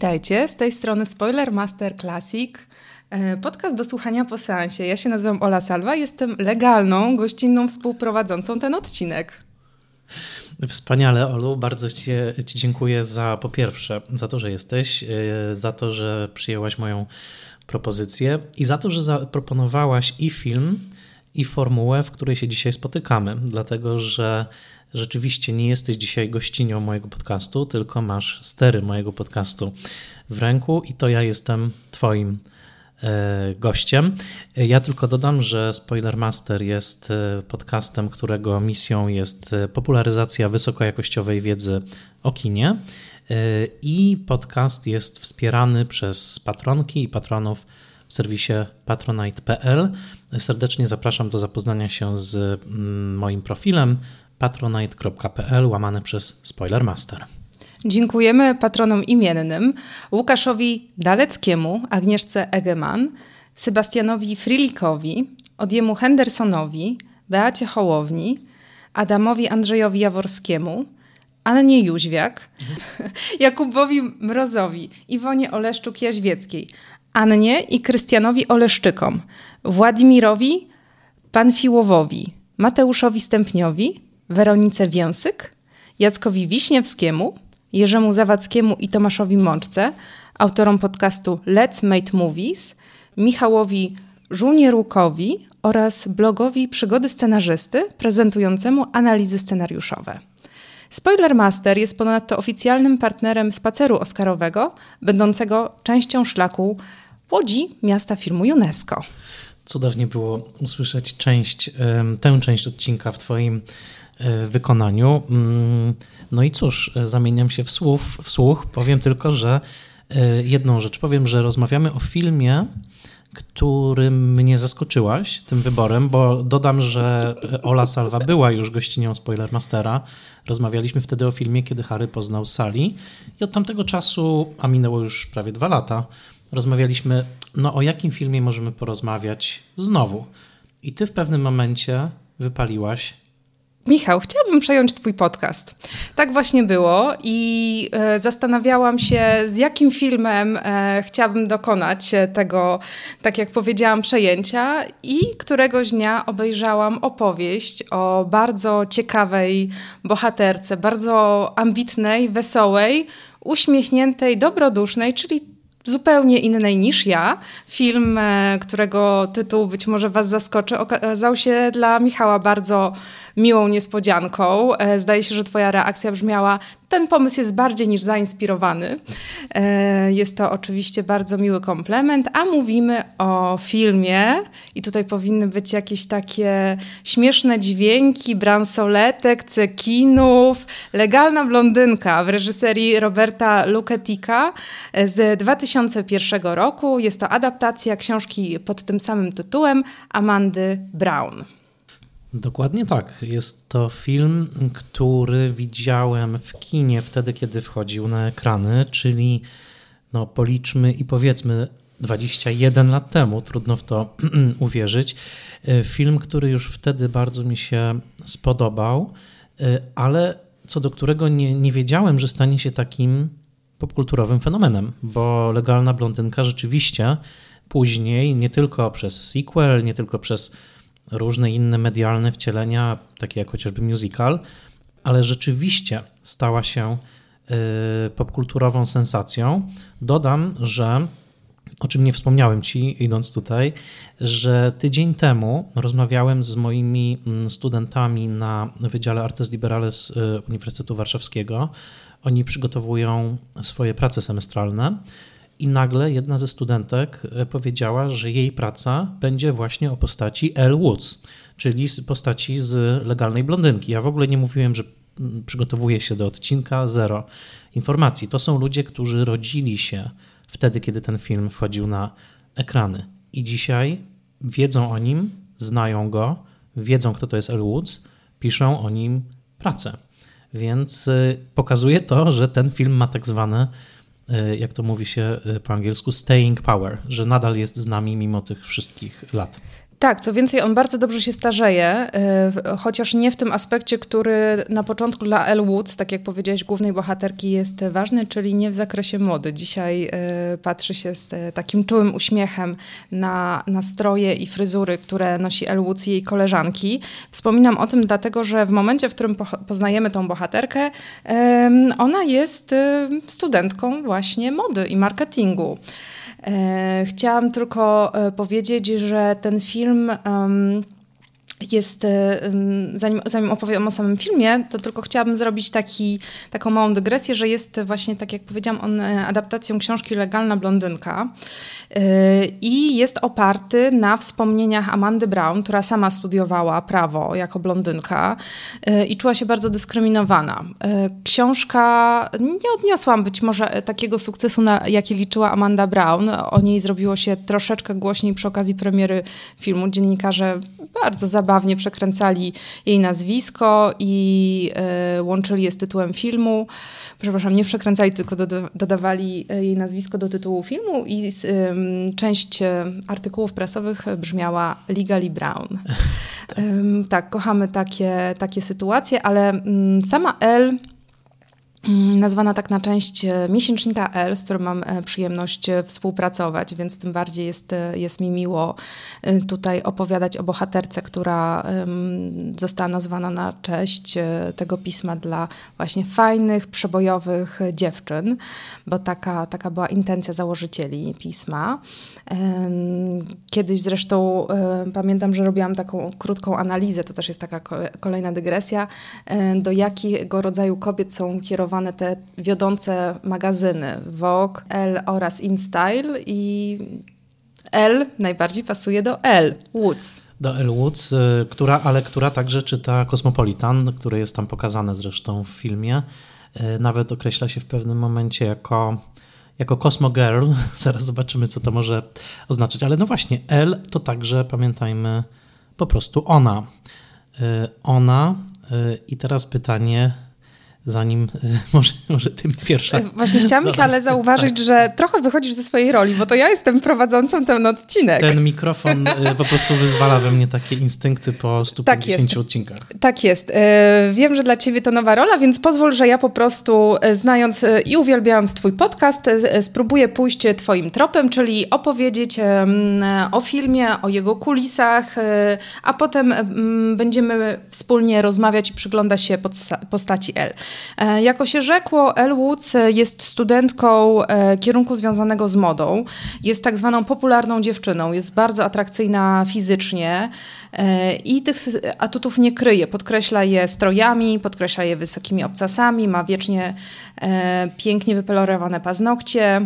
Witajcie, z tej strony Spoiler Master Classic. E, podcast do słuchania po seansie. Ja się nazywam Ola Salwa, jestem legalną, gościnną współprowadzącą ten odcinek. Wspaniale, Olu. Bardzo ci, ci dziękuję za po pierwsze, za to, że jesteś, e, za to, że przyjęłaś moją propozycję i za to, że zaproponowałaś i film, i formułę, w której się dzisiaj spotykamy, dlatego że rzeczywiście nie jesteś dzisiaj gościnią mojego podcastu, tylko masz stery mojego podcastu w ręku i to ja jestem Twoim e, gościem. Ja tylko dodam, że Spoiler Master jest e, podcastem, którego misją jest e, popularyzacja wysokojakościowej wiedzy o kinie. I podcast jest wspierany przez patronki i patronów w serwisie patronite.pl. Serdecznie zapraszam do zapoznania się z mm, moim profilem patronite.pl łamane przez Spoilermaster. Dziękujemy patronom imiennym Łukaszowi Daleckiemu, Agnieszce Egeman, Sebastianowi Frilikowi, Odiemu Hendersonowi, Beacie Hołowni, Adamowi Andrzejowi Jaworskiemu, Annie Jóźwiak, Jakubowi Mrozowi, Iwonie Oleszczuk-Jaźwieckiej, Annie i Krystianowi Oleszczykom, Władimirowi Panfiłowowi, Mateuszowi Stępniowi, Weronice Więsyk, Jackowi Wiśniewskiemu, Jerzemu Zawadzkiemu i Tomaszowi Mączce, autorom podcastu Let's Make Movies, Michałowi Żunierukowi oraz blogowi Przygody Scenarzysty prezentującemu analizy scenariuszowe. Spoilermaster jest ponadto oficjalnym partnerem spaceru oscarowego, będącego częścią szlaku Łodzi, miasta filmu UNESCO. Cudownie było usłyszeć część, tę część odcinka w Twoim wykonaniu. Mm, no i cóż, zamieniam się w, słów, w słuch. Powiem tylko, że e, jedną rzecz powiem, że rozmawiamy o filmie, którym mnie zaskoczyłaś tym wyborem, bo dodam, że Ola Salwa była już gościnią Spoilermastera. Rozmawialiśmy wtedy o filmie, kiedy Harry poznał Sally i od tamtego czasu, a minęło już prawie dwa lata, rozmawialiśmy, no o jakim filmie możemy porozmawiać znowu. I ty w pewnym momencie wypaliłaś Michał, chciałabym przejąć Twój podcast. Tak właśnie było i e, zastanawiałam się, z jakim filmem e, chciałabym dokonać tego, tak jak powiedziałam, przejęcia. I któregoś dnia obejrzałam opowieść o bardzo ciekawej bohaterce, bardzo ambitnej, wesołej, uśmiechniętej, dobrodusznej, czyli zupełnie innej niż ja. Film, e, którego tytuł być może Was zaskoczy, okazał się dla Michała bardzo miłą niespodzianką. E, zdaje się, że Twoja reakcja brzmiała: Ten pomysł jest bardziej niż zainspirowany. E, jest to oczywiście bardzo miły komplement, a mówimy o filmie, i tutaj powinny być jakieś takie śmieszne dźwięki, bransoletek, cekinów. Legalna blondynka w reżyserii Roberta Luketika z 2001 roku. Jest to adaptacja książki pod tym samym tytułem Amandy Brown. Dokładnie tak. Jest to film, który widziałem w kinie wtedy, kiedy wchodził na ekrany, czyli no policzmy i powiedzmy 21 lat temu, trudno w to uwierzyć. Film, który już wtedy bardzo mi się spodobał, ale co do którego nie, nie wiedziałem, że stanie się takim popkulturowym fenomenem, bo legalna blondynka rzeczywiście później, nie tylko przez sequel, nie tylko przez różne inne medialne wcielenia, takie jak chociażby musical, ale rzeczywiście stała się y, popkulturową sensacją. Dodam, że o czym nie wspomniałem ci, idąc tutaj, że tydzień temu rozmawiałem z moimi mm, studentami na Wydziale Artes Liberales y, Uniwersytetu Warszawskiego. Oni przygotowują swoje prace semestralne i nagle jedna ze studentek e, powiedziała, że jej praca będzie właśnie o postaci Elle Woods, czyli postaci z legalnej blondynki. Ja w ogóle nie mówiłem, że mm, przygotowuję się do odcinka, zero informacji. To są ludzie, którzy rodzili się wtedy, kiedy ten film wchodził na ekrany. I dzisiaj wiedzą o nim, znają go, wiedzą, kto to jest Elle Woods, piszą o nim pracę. Więc e, pokazuje to, że ten film ma tak zwane jak to mówi się e, po angielsku, staying power, że nadal jest z nami mimo tych wszystkich lat. Tak, co więcej, on bardzo dobrze się starzeje, chociaż nie w tym aspekcie, który na początku dla Elle Woods, tak jak powiedziałeś, głównej bohaterki jest ważny, czyli nie w zakresie mody. Dzisiaj patrzy się z takim czułym uśmiechem na, na stroje i fryzury, które nosi Elle Woods i jej koleżanki. Wspominam o tym dlatego, że w momencie, w którym poznajemy tą bohaterkę, ona jest studentką właśnie mody i marketingu. E, chciałam tylko e, powiedzieć, że ten film jest, e, zanim, zanim opowiem o samym filmie, to tylko chciałabym zrobić taki, taką małą dygresję, że jest właśnie, tak jak powiedziałam, on adaptacją książki Legalna Blondynka. I jest oparty na wspomnieniach Amandy Brown, która sama studiowała prawo jako blondynka i czuła się bardzo dyskryminowana. Książka nie odniosła być może takiego sukcesu, na jaki liczyła Amanda Brown. O niej zrobiło się troszeczkę głośniej przy okazji premiery filmu. Dziennikarze bardzo zabawnie przekręcali jej nazwisko i łączyli je z tytułem filmu. Przepraszam, nie przekręcali, tylko dodawali jej nazwisko do tytułu filmu i część e, artykułów prasowych brzmiała Legally Brown. tak, kochamy takie, takie sytuacje, ale mm, sama L nazwana tak na część e, miesięcznika L, z którym mam e, przyjemność e, współpracować, więc tym bardziej jest, jest mi miło tutaj opowiadać o bohaterce, która została nazwana na cześć tego pisma dla właśnie fajnych, przebojowych dziewczyn, bo taka, taka była intencja założycieli pisma. Kiedyś zresztą pamiętam, że robiłam taką krótką analizę, to też jest taka kolejna dygresja, do jakiego rodzaju kobiet są kierowane te wiodące magazyny Vogue, Elle oraz InStyle i Elle najbardziej pasuje do Elle Woods. Do Elle Woods, y, która, ale która także czyta Cosmopolitan, który jest tam pokazane zresztą w filmie. Y, nawet określa się w pewnym momencie jako, jako Cosmo Girl. Zaraz zobaczymy, co to może oznaczać. Ale no właśnie, Elle to także, pamiętajmy, po prostu ona. Y, ona. I teraz pytanie, zanim może, może tym pierwsza. E, właśnie chciałam, Michale, zauważyć, tak. że trochę wychodzisz ze swojej roli, bo to ja jestem prowadzącą ten odcinek. Ten mikrofon e, po prostu wyzwala we mnie takie instynkty po 150 tak odcinkach. Tak jest. E, wiem, że dla ciebie to nowa rola, więc pozwól, że ja po prostu znając i uwielbiając twój podcast, spróbuję pójść twoim tropem, czyli opowiedzieć o filmie, o jego kulisach, a potem będziemy wspólnie rozmawiać i przyglądać się postaci L. E, jako się rzekło, Elle Woods jest studentką e, kierunku związanego z modą. Jest tak zwaną popularną dziewczyną. Jest bardzo atrakcyjna fizycznie e, i tych atutów nie kryje. Podkreśla je strojami, podkreśla je wysokimi obcasami, ma wiecznie pięknie wypelorowane paznokcie.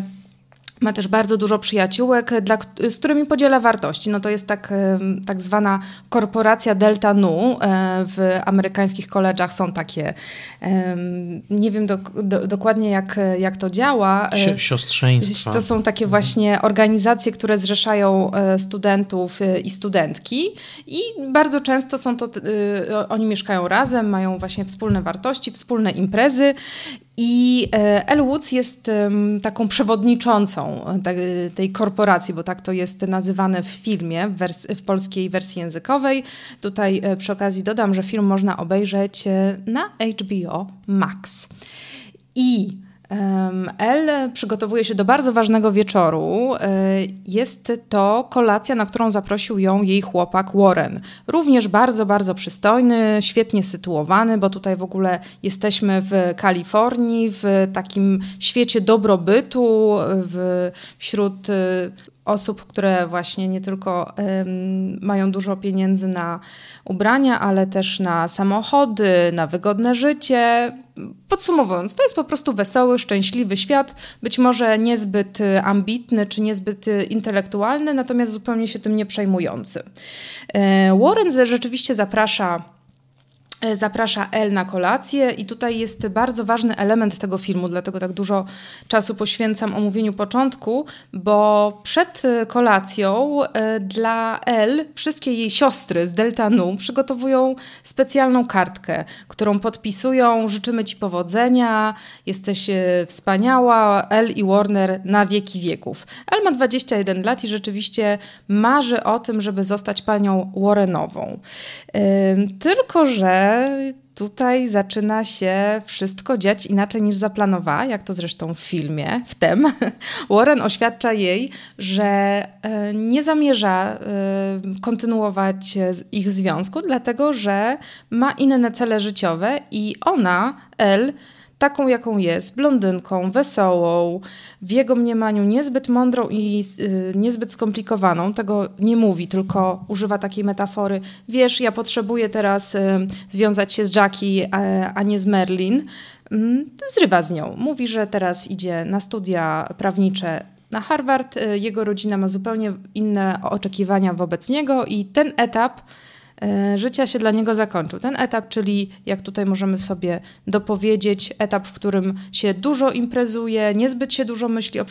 Ma też bardzo dużo przyjaciółek, dla, z którymi podziela wartości. No to jest tak, tak zwana korporacja Delta Nu. E, w amerykańskich koledżach są takie, nie wiem do, do, dokładnie jak, jak to działa. E, siostrzeństwa. To są takie właśnie organizacje, które zrzeszają e, studentów i studentki i bardzo często są to, oni mieszkają razem, mają właśnie wspólne wartości, wspólne imprezy i e, Elle Woods jest taką przewodniczącą e, tej korporacji, bo tak to jest nazywane w filmie, w, wers- w polskiej wersji językowej. Tutaj e, przy okazji dodam, że film można obejrzeć na HBO Max. I El przygotowuje się do bardzo ważnego wieczoru. E, jest to kolacja, na którą zaprosił ją jej chłopak Warren. Również bardzo, bardzo przystojny, świetnie sytuowany, bo tutaj w ogóle jesteśmy w Kalifornii, w takim świecie dobrobytu, w, wśród e, osób, które właśnie nie tylko um, mają dużo pieniędzy na ubrania, ale też na samochody, na wygodne życie. Podsumowując, to jest po prostu wesoły, szczęśliwy świat, być może niezbyt ambitny czy niezbyt intelektualny, natomiast zupełnie się tym nie przejmujący. E, Warren rzeczywiście zaprasza zaprasza El na kolację i tutaj jest bardzo ważny element tego filmu, dlatego tak dużo czasu poświęcam omówieniu początku, bo przed e, kolacją e, dla El wszystkie jej siostry z Delta Nu przygotowują specjalną kartkę, którą podpisują życzymy Ci powodzenia, jesteś wspaniała, El i Warner na wieki wieków. El ma 21 lat i rzeczywiście marzy o tym, żeby zostać panią Warrenową. Tylko, że tutaj zaczyna się wszystko dziać inaczej niż zaplanowała, jak to zresztą w filmie, wtem. Warren oświadcza jej, że e, nie zamierza e, kontynuować ich związku, dlatego że ma inne cele życiowe i ona, Elle, taką jaką jest, blondynką, wesołą, w jego mniemaniu niezbyt mądrą i y, niezbyt skomplikowaną. Tego nie mówi, tylko używa takiej metafory. Wiesz, ja potrzebuję teraz y, związać się z Jackie, a nie z Merlin. Y, zrywa z nią. Mówi, że teraz idzie na studia prawnicze na Harvard. Y, jego rodzina ma zupełnie inne oczekiwania wobec niego i ten etap życia się dla niego zakończył. Ten etap, czyli jak tutaj możemy sobie dopowiedzieć, etap, w którym się dużo imprezuje, niezbyt się dużo myśli o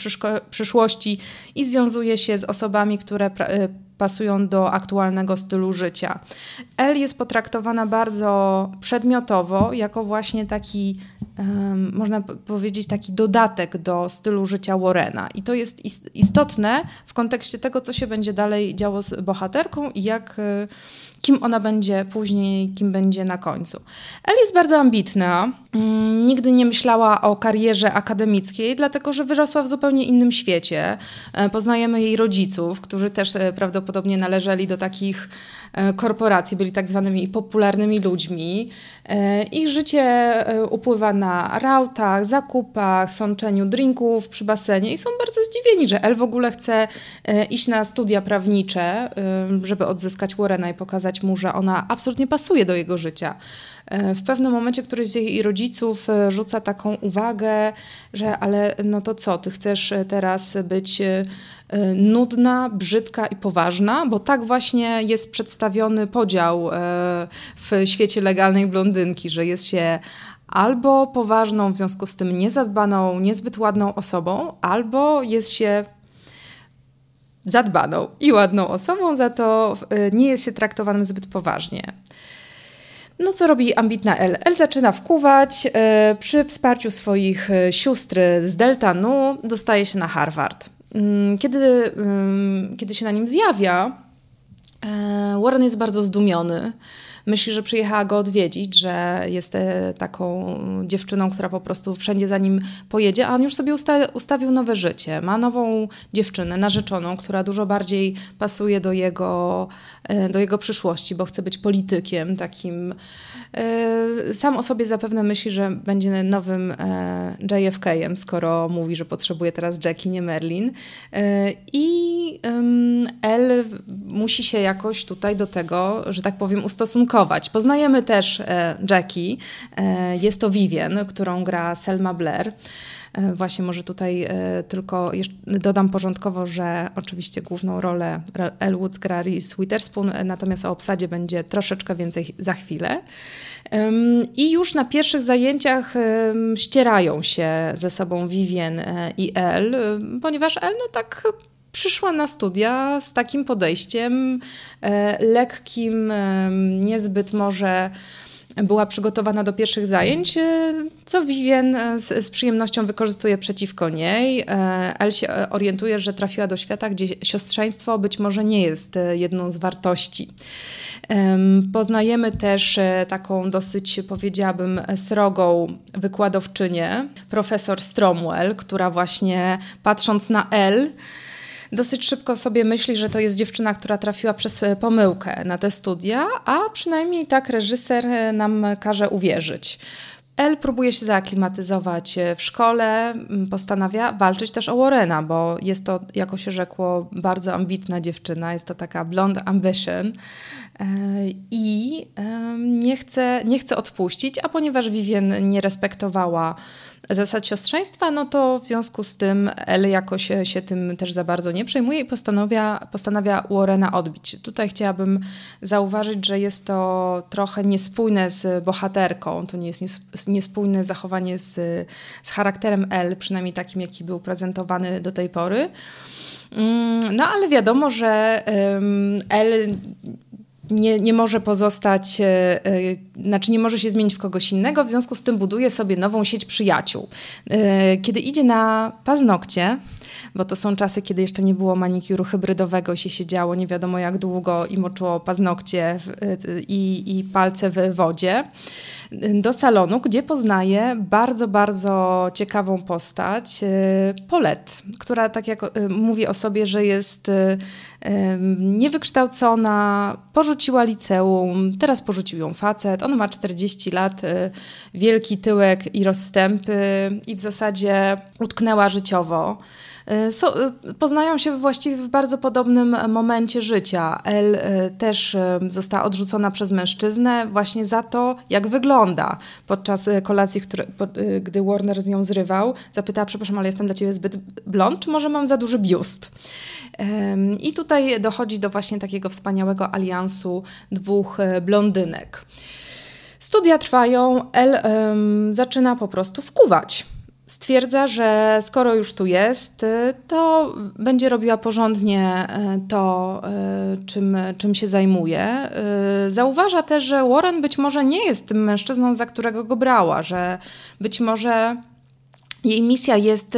przyszłości i związuje się z osobami, które e, pasują do aktualnego stylu życia. El jest potraktowana bardzo przedmiotowo, jako właśnie taki, można powiedzieć, taki dodatek do stylu życia Warrena. I to jest istotne w kontekście tego, co się będzie dalej działo z bohaterką i jak e, kim ona będzie później, kim będzie na końcu. El jest bardzo ambitna. Mm, nigdy nie myślała o karierze akademickiej, dlatego że wyrosła w zupełnie innym świecie. E, poznajemy jej rodziców, którzy też e, prawdopodobnie należeli do takich korporacji, byli tak zwanymi popularnymi ludźmi. Ich życie upływa na rautach, zakupach, sączeniu drinków przy basenie i są bardzo zdziwieni, że El w ogóle chce iść na studia prawnicze, żeby odzyskać Warrena i pokazać mu, że ona absolutnie pasuje do jego życia. E, w pewnym momencie któryś z jej rodziców e, rzuca taką uwagę, że ale no to co, ty chcesz teraz być e, nudna, brzydka i poważna, bo tak właśnie jest przedstawiony podział w świecie legalnej blondynki, że jest się albo poważną, w związku z tym niezadbaną, niezbyt ładną osobą, albo jest się zadbaną i ładną osobą, za to nie jest się traktowanym zbyt poważnie. No co robi ambitna El? El zaczyna wkuwać. Przy wsparciu swoich sióstr z Delta Nu dostaje się na Harvard. Mm, kiedy, kiedy się na nim zjawia, e, Warren jest bardzo zdumiony myśli, że przyjechała go odwiedzić, że jest e, taką dziewczyną, która po prostu wszędzie za nim pojedzie, a on już sobie usta ustawił nowe życie. Ma nową dziewczynę, narzeczoną, która dużo bardziej pasuje do jego, e, do jego przyszłości, bo chce być politykiem takim. E, sam o sobie zapewne myśli, że będzie nowym JFK-em, skoro mówi, że potrzebuje teraz Jackie, nie Merlin. I Elle musi się jakoś tutaj do tego, że tak powiem, ustosunkować Poznajemy też e, Jackie. E, jest to Vivian, którą gra Selma Blair. E, właśnie może tutaj tylko dodam porządkowo, że oczywiście główną rolę Elwood gra Reese Witherspoon, natomiast o obsadzie będzie troszeczkę więcej za chwilę. I już na pierwszych zajęciach ścierają się ze sobą Vivian i El, ponieważ El no tak przyszła na studia z takim podejściem e, lekkim, e, niezbyt może była przygotowana do pierwszych zajęć, e, co Vivien z, z, przyjemnością wykorzystuje przeciwko niej. El się orientuje, że trafiła do świata, gdzie siostrzeństwo być może nie jest jedną z wartości. Poznajemy też taką dosyć, powiedziałabym, srogą wykładowczynię, profesor Stromwell, która właśnie patrząc na El, dosyć szybko sobie myśli, że to jest dziewczyna, która trafiła przez e, pomyłkę na te studia, a przynajmniej tak reżyser e, nam każe uwierzyć. El próbuje się zaaklimatyzować w szkole, postanawia walczyć też o Warrena, bo jest to, jako się rzekło, bardzo ambitna dziewczyna, jest to taka blonde ambition i nie chce, nie chce odpuścić, a ponieważ Vivien nie respektowała zasad siostrzeństwa, no to w związku z tym El jakoś się, się tym też za bardzo nie przejmuje i postanawia, postanawia Warrena odbić. Tutaj chciałabym zauważyć, że jest to trochę niespójne z bohaterką, to nie jest niespójne zachowanie z, z charakterem El, przynajmniej takim, jaki był prezentowany do tej pory. Mm, no ale wiadomo, że El nie, nie może pozostać, e, znaczy nie może się zmienić w kogoś innego, w związku z tym buduje sobie nową sieć przyjaciół. E, kiedy idzie na paznokcie, bo to są czasy, kiedy jeszcze nie było manikuru hybrydowego się siedziało nie wiadomo jak długo i moczyło paznokcie i, i palce w wodzie, do salonu, gdzie poznaje bardzo, bardzo ciekawą postać, Polet, która tak jak mówi o sobie, że jest niewykształcona, porzuciła liceum, teraz porzucił ją facet, ona ma 40 lat, y, wielki tyłek i rozstępy i w zasadzie utknęła życiowo. Y, so, y, poznają się właściwie w bardzo podobnym momencie życia. El też została odrzucona przez mężczyznę właśnie za to, jak wygląda. Podczas kolacji, które, gdy Warner z nią zrywał, zapytała, przepraszam, ale jestem dla ciebie zbyt blond, czy może mam za duży biust? I tutaj dochodzi do właśnie takiego wspaniałego aliansu dwóch e, blondynek. Studia trwają, El um, zaczyna po prostu wkuwać. Stwierdza, że skoro już tu jest, e, to będzie robiła porządnie e, to, czym, czym się zajmuje. Zauważa też, że Warren być może nie jest tym mężczyzną, za którego go brała, że być może jej misja jest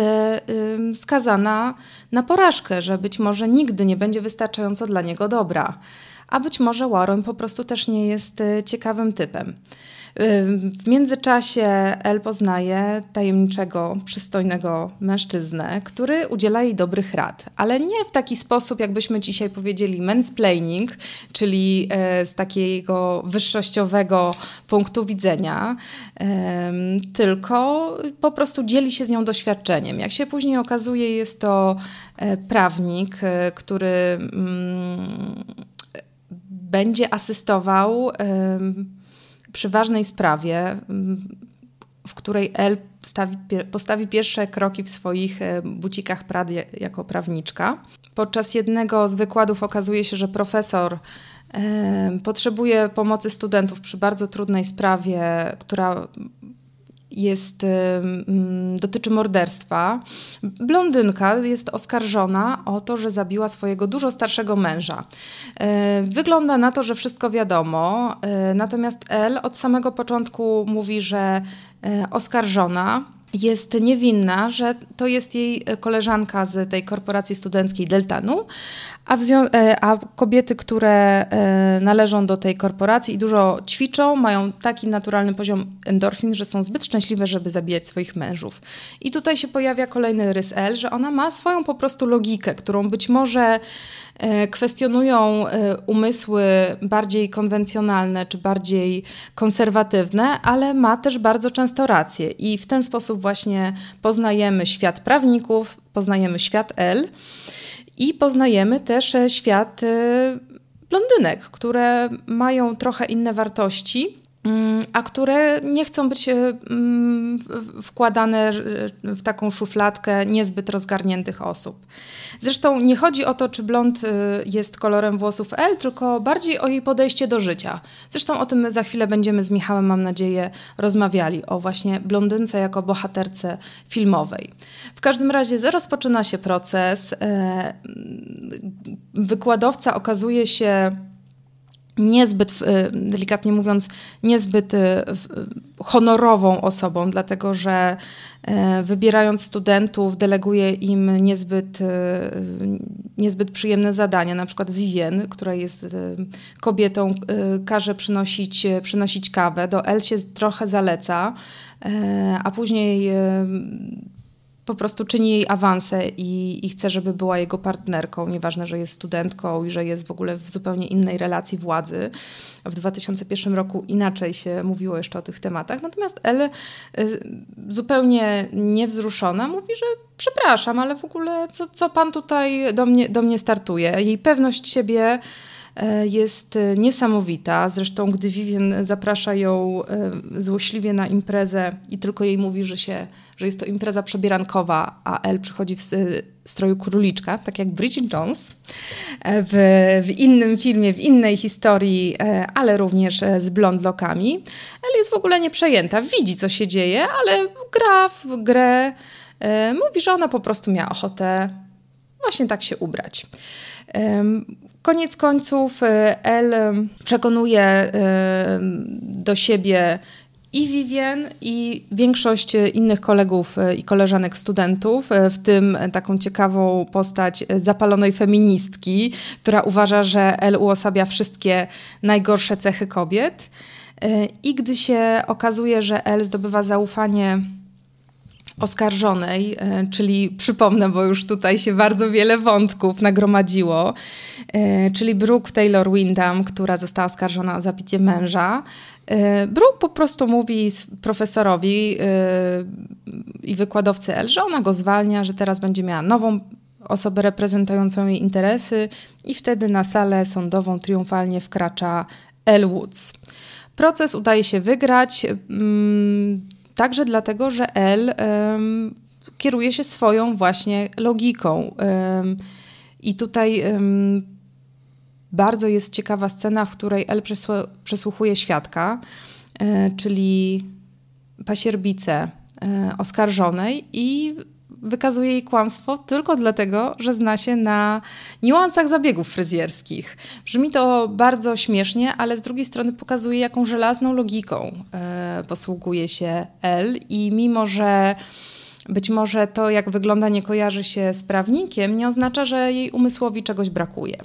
skazana na porażkę, że być może nigdy nie będzie wystarczająco dla niego dobra, a być może Warren po prostu też nie jest ciekawym typem. W międzyczasie El poznaje tajemniczego, przystojnego mężczyznę, który udziela jej dobrych rad, ale nie w taki sposób, jakbyśmy dzisiaj powiedzieli mansplaining, czyli e, z takiego wyższościowego punktu widzenia, tylko po prostu dzieli się z nią doświadczeniem. Jak się później okazuje, jest to e, prawnik, e, który mm, będzie asystował przy ważnej sprawie, w której El postawi, postawi pierwsze kroki w swoich e, bucikach Prad jako prawniczka. Podczas jednego z wykładów okazuje się, że profesor e, potrzebuje pomocy studentów przy bardzo trudnej sprawie, która jest, dotyczy morderstwa. Blondynka jest oskarżona o to, że zabiła swojego dużo starszego męża. E, wygląda na to, że wszystko wiadomo, e, natomiast El od samego początku mówi, że oskarżona jest niewinna, że to jest jej koleżanka z tej korporacji studenckiej Deltanu, a, e, a, kobiety, które e, należą do tej korporacji i dużo ćwiczą, mają taki naturalny poziom endorfin, że są zbyt szczęśliwe, żeby zabijać swoich mężów. I tutaj się pojawia kolejny rys L, że ona ma swoją po prostu logikę, którą być może e, kwestionują umysły bardziej konwencjonalne czy bardziej konserwatywne, ale ma też bardzo często rację. I w ten sposób właśnie poznajemy świat prawników, poznajemy świat L. I poznajemy też e, świat e, blondynek, które mają trochę inne wartości a które nie chcą być e, mm, wkładane w taką szufladkę niezbyt rozgarniętych osób. Zresztą nie chodzi o to, czy blond e, jest kolorem włosów L, tylko bardziej o jej podejście do życia. Zresztą o tym za chwilę będziemy z Michałem, mam nadzieję, rozmawiali, o właśnie blondynce jako bohaterce filmowej. W każdym razie rozpoczyna się proces. E, wykładowca okazuje się niezbyt, delikatnie mówiąc, niezbyt y, honorową osobą, dlatego że wybierając studentów, deleguje im niezbyt, y, niezbyt przyjemne zadania. Na przykład Vivien, która jest y, kobietą, każe przynosić, przynosić kawę. Do El się trochę zaleca, a później po prostu czyni jej awanse i, i chce, żeby była jego partnerką. Nieważne, że jest studentką i że jest w ogóle w zupełnie innej relacji władzy. W 2001 roku inaczej się mówiło jeszcze o tych tematach. Natomiast Elle zupełnie niewzruszona mówi, że przepraszam, ale w ogóle co, co pan tutaj do mnie, do mnie startuje? Jej pewność siebie E, jest niesamowita. Zresztą, gdy Vivien zaprasza ją e, złośliwie na imprezę i tylko jej mówi, że, się, że jest to impreza przebierankowa, a Elle przychodzi w stroju króliczka, tak jak Bridget Jones, w, w innym filmie, w innej historii, ale również z blondlokami. Elle jest w ogóle nieprzejęta, widzi co się dzieje, ale gra w grę. Mówi, że ona po prostu miała ochotę właśnie tak się ubrać. Koniec końców El przekonuje do siebie i Vivien, i większość innych kolegów i koleżanek studentów, w tym taką ciekawą postać zapalonej feministki, która uważa, że El uosabia wszystkie najgorsze cechy kobiet. I gdy się okazuje, że El zdobywa zaufanie oskarżonej, e, czyli przypomnę, bo już tutaj się bardzo wiele wątków nagromadziło, e, czyli Brooke Taylor Windham, która została oskarżona o zabicie męża. E, Brooke po prostu mówi profesorowi i wykładowcy L, że ona go zwalnia, że teraz będzie miała nową osobę reprezentującą jej interesy i wtedy na salę sądową triumfalnie wkracza Elle Woods. Proces udaje się wygrać. Także dlatego, że L um, kieruje się swoją właśnie logiką. Um, I tutaj bardzo jest ciekawa scena, w której L przesłuchuje świadka, e, czyli pasierbicę e, oskarżonej i wykazuje jej kłamstwo tylko dlatego, że zna się na niuansach zabiegów fryzjerskich. Brzmi to bardzo śmiesznie, ale z drugiej strony pokazuje, jaką żelazną logiką e, posługuje się L i mimo, że być może to, jak wygląda, nie kojarzy się z prawnikiem, nie oznacza, że jej umysłowi czegoś brakuje.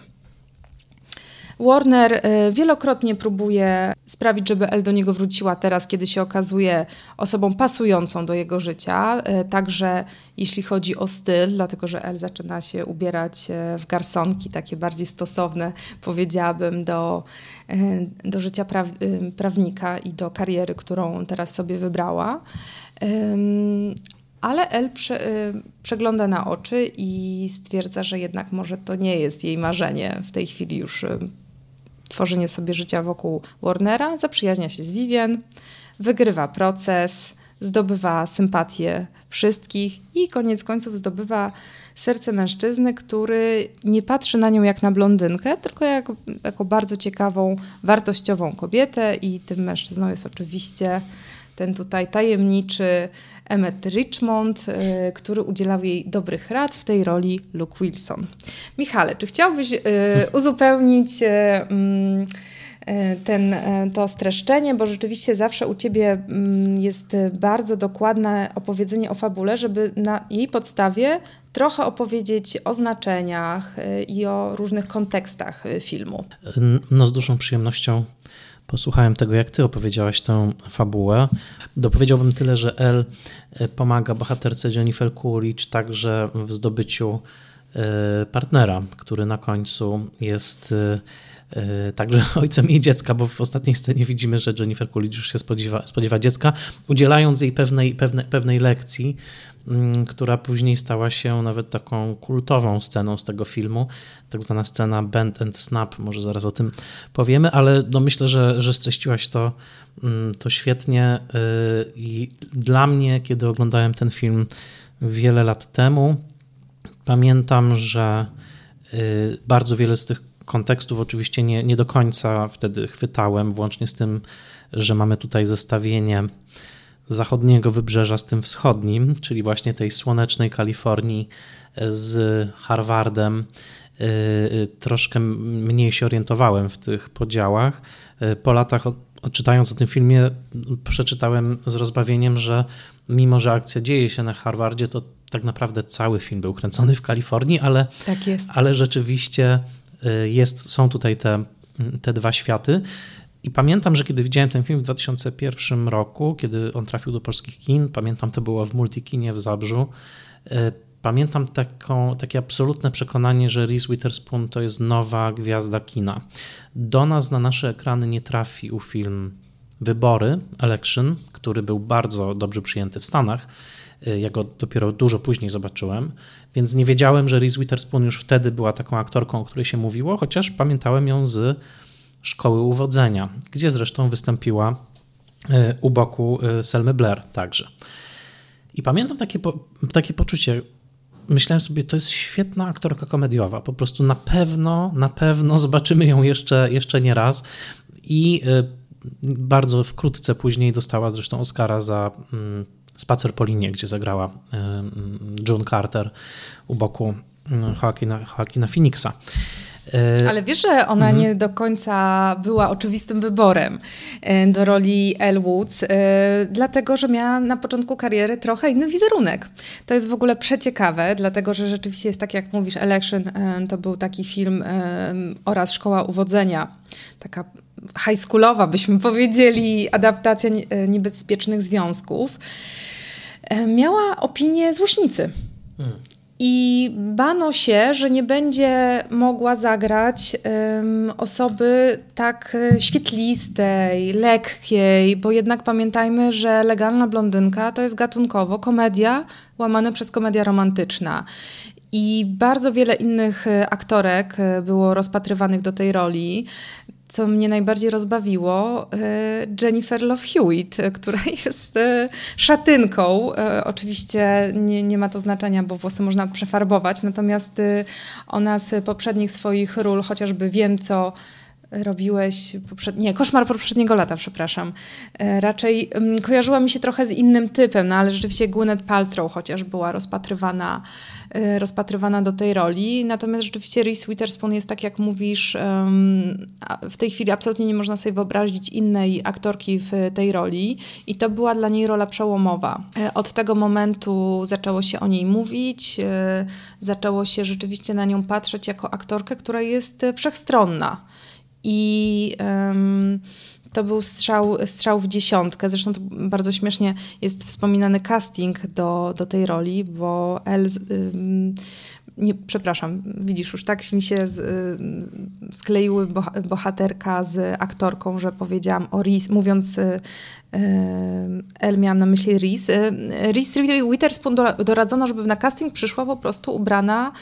Warner y, wielokrotnie próbuje sprawić, żeby Elle do niego wróciła teraz, kiedy się okazuje osobą pasującą do jego życia. Y, także jeśli chodzi o styl, dlatego że Elle zaczyna się ubierać y, w garsonki, takie bardziej stosowne, powiedziałabym, do, do życia praw, prawnika i do kariery, którą teraz sobie wybrała. Ale El prze, przegląda na oczy i stwierdza, że jednak może to nie jest jej marzenie w tej chwili już tworzenie sobie życia wokół Warnera, zaprzyjaźnia się z Vivien, wygrywa proces, zdobywa sympatię wszystkich i koniec końców zdobywa serce mężczyzny, który nie patrzy na nią jak na blondynkę, tylko jak, jako bardzo ciekawą, wartościową kobietę i tym mężczyzną jest oczywiście ten tutaj tajemniczy Emmet Richmond, y, który udzielał jej dobrych rad w tej roli Luke Wilson. Michale, czy chciałbyś y, uzupełnić y, mm, ten, to streszczenie, bo rzeczywiście zawsze u Ciebie mm, jest bardzo dokładne opowiedzenie o fabule, żeby na jej podstawie trochę opowiedzieć o znaczeniach i o różnych kontekstach filmu. No z dużą przyjemnością posłuchałem tego, jak ty opowiedziałaś tę fabułę. Dopowiedziałbym tyle, że El e, pomaga bohaterce Jennifer Coolidge także w zdobyciu e, partnera, który na końcu jest e, także ojcem jej dziecka, bo w ostatniej scenie widzimy, że Jennifer Coolidge już się spodziewa, spodziewa dziecka, udzielając jej pewnej, pewnej, pewnej lekcji, Mm, która później stała się nawet taką kultową sceną z tego filmu, tak zwana scena Bend and Snap, może zaraz o tym powiemy, ale no myślę, że, że streściłaś to, mm, to świetnie. Y, i dla mnie, kiedy oglądałem ten film wiele lat temu, pamiętam, że y, bardzo wiele z tych kontekstów oczywiście nie, nie do końca wtedy chwytałem, włącznie z tym, że mamy tutaj zestawienie zachodniego wybrzeża z tym wschodnim, czyli właśnie tej słonecznej Kalifornii z Harvardem. Y, y, troszkę mniej się orientowałem w tych podziałach. Y, po latach, czytając o tym filmie, przeczytałem z rozbawieniem, że mimo, że akcja dzieje się na Harvardzie, to tak naprawdę cały film był kręcony w Kalifornii, ale, tak ale rzeczywiście jest, są tutaj te, te dwa światy. I pamiętam, że kiedy widziałem ten film w 2001 roku, kiedy on trafił do polskich kin, pamiętam to było w Multikinie w Zabrzu, e, pamiętam taką, takie absolutne przekonanie, że Reese Witherspoon to jest nowa gwiazda kina. Do nas na nasze ekrany nie trafił film Wybory, Election, który był bardzo dobrze przyjęty w Stanach. E, ja go dopiero dużo później zobaczyłem, więc nie wiedziałem, że Reese Witherspoon już wtedy była taką aktorką, o której się mówiło, chociaż pamiętałem ją z Szkoły Uwodzenia, gdzie zresztą wystąpiła e, u boku e, Selmy Blair także. I pamiętam takie, takie poczucie, myślałem sobie, to jest świetna aktorka komediowa, po prostu na pewno, na pewno zobaczymy ją jeszcze, jeszcze nie raz i e, bardzo wkrótce później dostała zresztą Oscara za mm, Spacer po linie, gdzie zagrała June Carter u boku Joaquina, Joaquina Phoenixa. E, Ale wiesz, że ona mhm. nie do końca była oczywistym wyborem e, do roli Elle Woods, e, dlatego że miała na początku kariery trochę inny wizerunek. To jest w ogóle przeciekawe, dlatego że rzeczywiście jest tak, jak mówisz, Election to był taki film oraz Szkoła Uwodzenia, taka high schoolowa, byśmy powiedzieli, adaptacja niebezpiecznych związków. Miała opinię złośnicy. Hmm. I bano się, że nie będzie mogła zagrać um, osoby tak e, świetlistej, lekkiej, bo jednak pamiętajmy, że legalna blondynka to jest gatunkowo komedia łamana przez komedia romantyczna. I bardzo wiele innych e, aktorek e, było rozpatrywanych do tej roli co mnie najbardziej rozbawiło, e, Jennifer Love Hewitt, e, która jest e, szatynką. Oczywiście nie, nie ma to znaczenia, bo włosy można przefarbować, natomiast ona z poprzednich swoich ról, chociażby wiem co robiłeś, poprzed... nie, koszmar poprzedniego lata, przepraszam. Raczej um, kojarzyła mi się trochę z innym typem, no ale rzeczywiście Gwyneth Paltrow chociaż była rozpatrywana Y, rozpatrywana do tej roli. Natomiast rzeczywiście Reese Witherspoon jest tak, jak mówisz, w tej chwili absolutnie nie można sobie wyobrazić innej aktorki w tej roli i to była dla niej rola przełomowa. Y, od tego momentu zaczęło się o niej mówić, zaczęło się rzeczywiście na nią patrzeć jako aktorkę, która jest wszechstronna. I um, to był strzał, strzał w dziesiątkę. Zresztą to bardzo śmiesznie jest wspominany casting do, do tej roli, bo El. Nie, przepraszam, widzisz, już tak mi się z, y, skleiły bohaterka z aktorką, że powiedziałam o Reese, mówiąc y, El miałam na myśli Reese. Reese Witherspoon doradzono, żeby na casting przyszła po prostu ubrana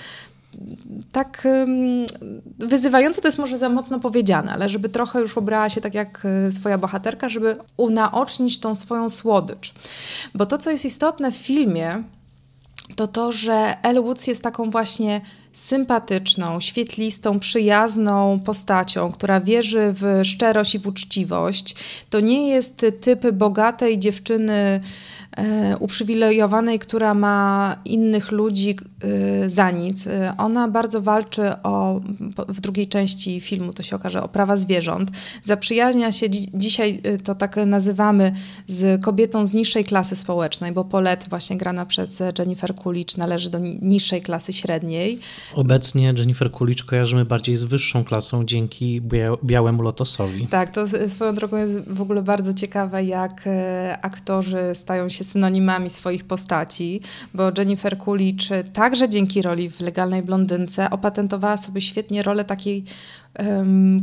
tak wyzywające to jest może za mocno powiedziane, ale żeby trochę już ubrała się tak jak e, swoja bohaterka, żeby unaocznić tą swoją słodycz. Bo to, co jest istotne w filmie, to to, że Elle Woods jest taką właśnie sympatyczną, świetlistą, przyjazną postacią, która wierzy w szczerość i w uczciwość. To nie jest typ bogatej dziewczyny, E, uprzywilejowanej, która ma innych ludzi za nic. E, ona bardzo walczy o, w drugiej części filmu to się okaże, o prawa zwierząt. Zaprzyjaźnia się, dzisiaj to tak nazywamy, z kobietą z niższej klasy społecznej, bo Paulette właśnie grana przez Jennifer Coolidge należy do niższej klasy średniej. Obecnie Jennifer Coolidge kojarzymy bardziej z wyższą klasą dzięki Białemu Lotosowi. Tak, to swoją drogą jest w ogóle bardzo ciekawe, jak aktorzy stają się synonimami swoich postaci, bo Jennifer Coolidge także dzięki roli w Legalnej Blondynce opatentowała sobie świetnie rolę takiej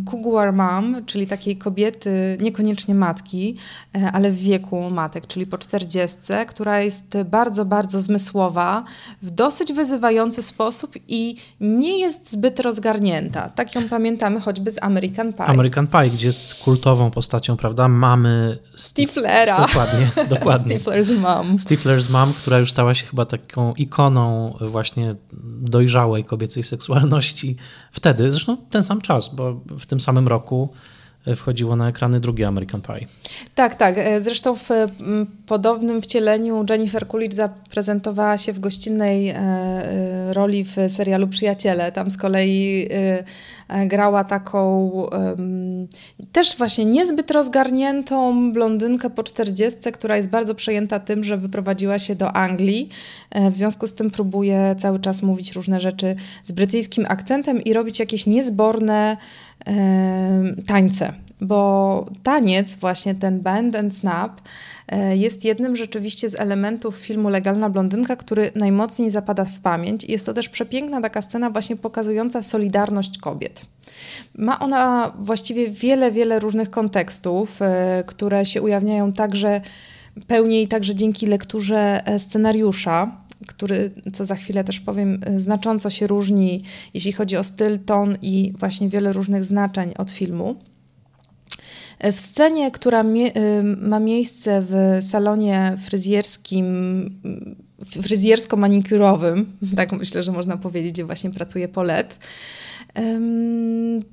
cougar mom, czyli takiej kobiety, niekoniecznie matki, e, ale w wieku matek, czyli po czterdziestce, która jest bardzo, bardzo zmysłowa, w dosyć wyzywający sposób i nie jest zbyt rozgarnięta. Tak ją pamiętamy choćby z American Pie. American Pie, gdzie jest kultową postacią, prawda, mamy Stiflera. Dokładnie, dokładnie. Stifler's mom. Stifler's mom, która już stała się chyba taką ikoną właśnie dojrzałej kobiecej seksualności wtedy, zresztą ten sam czas, bo w tym samym roku wchodziło na ekrany drugie American Pie. Tak, tak. E, zresztą w podobnym wcieleniu Jennifer Coolidge zaprezentowała się w gościnnej e, e, roli w serialu Przyjaciele. Tam z kolei grała taką też właśnie niezbyt rozgarniętą blondynkę po czterdziestce, która jest bardzo przejęta tym, że wyprowadziła się do Anglii. W związku z tym próbuje cały czas mówić różne rzeczy z brytyjskim akcentem i robić jakieś niezborne tańce. bo taniec, właśnie ten band and snap, e, jest jednym rzeczywiście z elementów filmu Legalna Blondynka, który najmocniej zapada w pamięć. Jest to też przepiękna taka scena właśnie pokazująca solidarność kobiet. Ma ona właściwie wiele, wiele różnych kontekstów, e, które się ujawniają także pełniej także dzięki lekturze e, scenariusza który, co za chwilę też powiem, znacząco się różni, jeśli chodzi o styl, ton i właśnie wiele różnych znaczeń od filmu. W scenie, która mie ma miejsce w salonie fryzjerskim, fryzjersko-manikurowym, tak myślę, że można powiedzieć, gdzie właśnie pracuje Polet,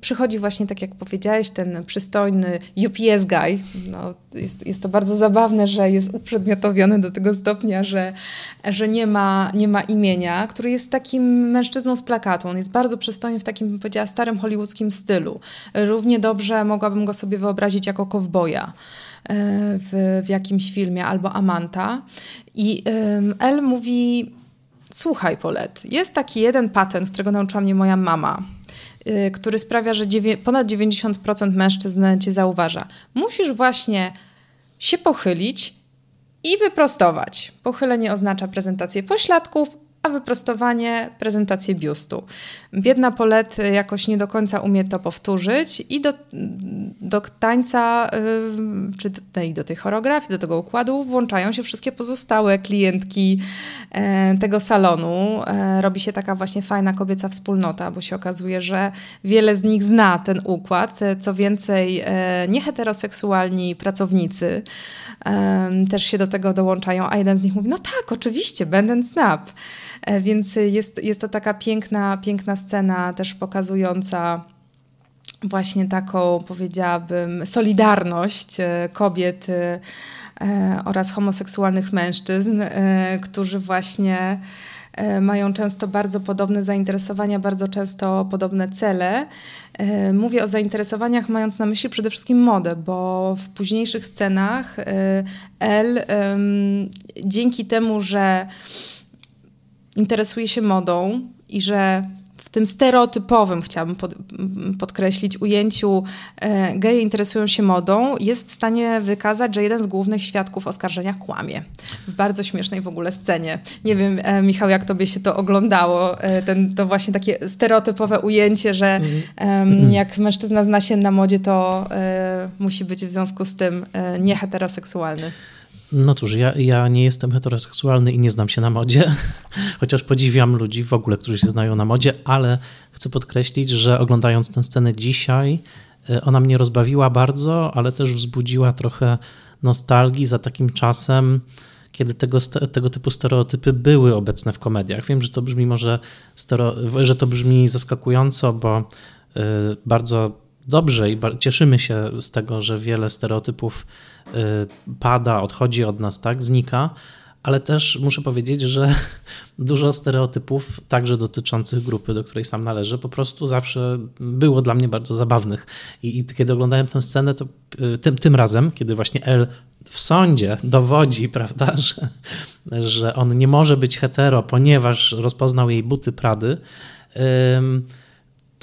przychodzi właśnie, tak jak powiedziałeś, ten przystojny UPS guy. No, jest, jest to bardzo zabawne, że jest uprzedmiotowiony do tego stopnia, że, że nie, ma, nie ma imienia, który jest takim mężczyzną z plakatu. On jest bardzo przystojny w takim, bym powiedziała, starym hollywoodzkim stylu. Równie dobrze mogłabym go sobie wyobrazić jako kowboja e, w, w jakimś filmie albo Amanta. I um, El mówi Słuchaj, Polet, jest taki jeden patent, którego nauczyła mnie moja mama. Y, który sprawia, że ponad 90% mężczyzn cię zauważa. Musisz właśnie się pochylić i wyprostować. Pochylenie oznacza prezentację pośladków, a wyprostowanie prezentację biustu. Biedna Polet jakoś nie do końca umie to powtórzyć i do, do tańca, yy, czy do, do tej choreografii, do tego układu włączają się wszystkie pozostałe klientki e, tego salonu. E, robi się taka właśnie fajna kobieca wspólnota, bo się okazuje, że wiele z nich zna ten układ. Co więcej, e, nieheteroseksualni pracownicy też się do tego dołączają, a jeden z nich mówi, no tak, oczywiście, będę snap. E, więc jest, jest to taka piękna, piękna scena też pokazująca właśnie taką, powiedziałabym, solidarność e, kobiet e, oraz homoseksualnych mężczyzn, którzy właśnie mają często bardzo podobne zainteresowania, bardzo często podobne cele. Mówię o zainteresowaniach, mając na myśli przede wszystkim modę, bo w późniejszych scenach El dzięki temu, że interesuje się modą i że w tym stereotypowym, chciałabym pod, podkreślić, ujęciu e, geje interesują się modą, jest w stanie wykazać, że jeden z głównych świadków oskarżenia kłamie. W bardzo śmiesznej w ogóle scenie. Nie wiem, e, Michał, jak tobie się to oglądało, e, ten, to właśnie takie stereotypowe ujęcie, że e, jak mężczyzna zna się na modzie, to e, musi być w związku z tym e, nieheteroseksualny. No cóż, ja, ja nie jestem heteroseksualny i nie znam się na modzie, chociaż podziwiam ludzi w ogóle, którzy się znają na modzie, ale chcę podkreślić, że oglądając tę scenę dzisiaj, e, ona mnie rozbawiła bardzo, ale też wzbudziła trochę nostalgii za takim czasem, kiedy tego, tego typu stereotypy były obecne w komediach. Wiem, że to brzmi może że to brzmi zaskakująco, bo e, bardzo dobrze i cieszymy się z tego, że wiele stereotypów Y, pada, odchodzi od nas, tak, znika, ale też muszę powiedzieć, że dużo stereotypów, także dotyczących grupy, do której sam należę, po prostu zawsze było dla mnie bardzo zabawnych. I, i kiedy oglądałem tę scenę, to y, tym, tym razem, kiedy właśnie El w sądzie dowodzi, prawda, że, że on nie może być hetero, ponieważ rozpoznał jej buty Prady,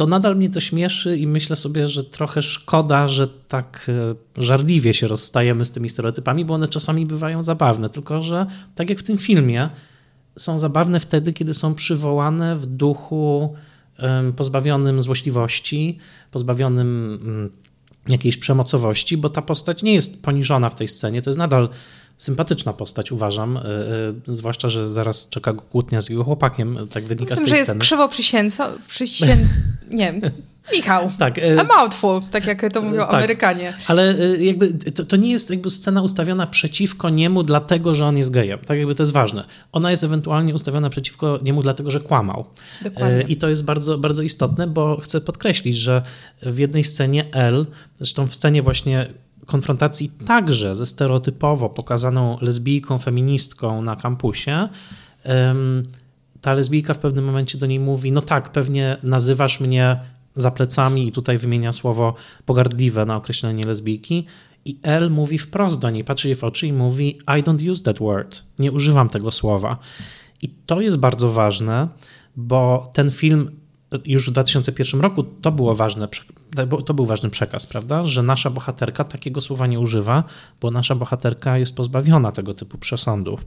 to nadal mnie to śmieszy i myślę sobie, że trochę szkoda, że tak e, żarliwie się rozstajemy z tymi stereotypami, bo one czasami bywają zabawne, tylko że tak jak w tym filmie, są zabawne wtedy, kiedy są przywołane w duchu pozbawionym złośliwości, pozbawionym mm, jakiejś przemocowości, bo ta postać nie jest poniżona w tej scenie, to jest nadal sympatyczna postać, uważam. E, e, zwłaszcza, że zaraz czeka go kłótnia z jego chłopakiem. Tak wynika z, tym, z tej że jest krzywo przysięco, przysię... nie Michał, tak, e, a mouthful, tak jak to mówią tak, Amerykanie. Ale jakby to, to, nie jest jakby scena ustawiona przeciwko niemu dlatego, że on jest gejem. Tak jakby to jest ważne. Ona jest ewentualnie ustawiona przeciwko niemu dlatego, że kłamał. Dokładnie. I to jest bardzo, bardzo istotne, bo chcę podkreślić, że w jednej scenie L, zresztą w scenie właśnie konfrontacji także ze stereotypowo pokazaną lesbijką, feministką na kampusie, ta lesbijka w pewnym momencie do niej mówi: No tak, pewnie nazywasz mnie za plecami, i tutaj wymienia słowo pogardliwe na określenie lesbijki. I L mówi wprost do niej, patrzy jej w oczy i mówi: I don't use that word. Nie używam tego słowa. I to jest bardzo ważne, bo ten film już w 2001 roku to było ważne, to był ważny przekaz, prawda? Że nasza bohaterka takiego słowa nie używa, bo nasza bohaterka jest pozbawiona tego typu przesądów.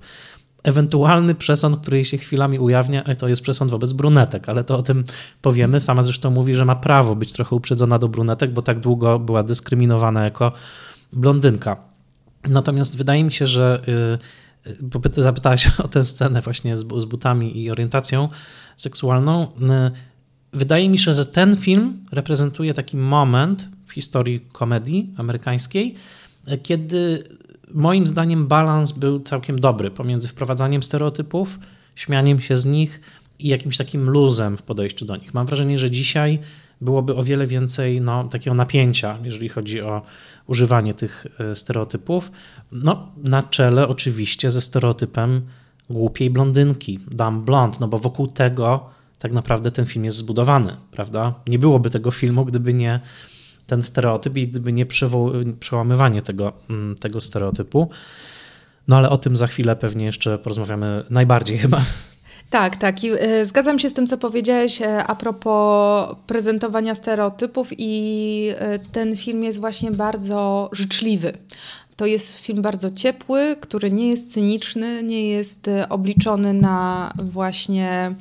Ewentualny przesąd, który się chwilami ujawnia, to jest przesąd wobec brunetek, ale to o tym powiemy. Sama zresztą mówi, że ma prawo być trochę uprzedzona do brunetek, bo tak długo była dyskryminowana jako blondynka. Natomiast wydaje mi się, że y, y, bo zapytałaś o tę scenę właśnie z butami i orientacją seksualną. Wydaje mi się, że ten film reprezentuje taki moment w historii komedii amerykańskiej, kiedy moim zdaniem balans był całkiem dobry pomiędzy wprowadzaniem stereotypów, śmianiem się z nich i jakimś takim luzem w podejściu do nich. Mam wrażenie, że dzisiaj byłoby o wiele więcej no, takiego napięcia, jeżeli chodzi o używanie tych e, stereotypów. No, na czele oczywiście ze stereotypem głupiej blondynki, dumb blond, no bo wokół tego tak naprawdę ten film jest zbudowany, prawda? Nie byłoby tego filmu, gdyby nie ten stereotyp i gdyby nie przełamywanie tego, mm, tego stereotypu. No ale o tym za chwilę pewnie jeszcze porozmawiamy najbardziej chyba. Tak, tak. I y, zgadzam się z tym, co powiedziałeś y, a propos prezentowania stereotypów, i y, ten film jest właśnie bardzo życzliwy. To jest film bardzo ciepły, który nie jest cyniczny, nie jest obliczony na właśnie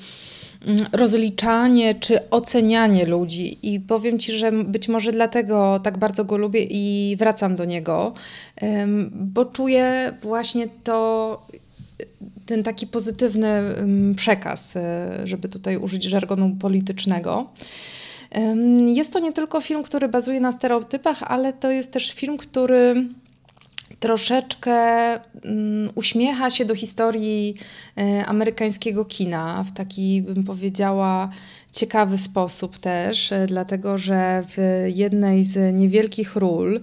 rozliczanie czy ocenianie ludzi. I powiem Ci, że być może dlatego tak bardzo go lubię i wracam do niego, bo czuję właśnie to ten taki pozytywny przekaz, e, żeby tutaj użyć żargonu politycznego. Jest to nie tylko film, który bazuje na stereotypach, ale to jest też film, który troszeczkę um, uśmiecha się do historii e, amerykańskiego kina w taki, bym powiedziała, ciekawy sposób też, e, dlatego że w jednej z niewielkich ról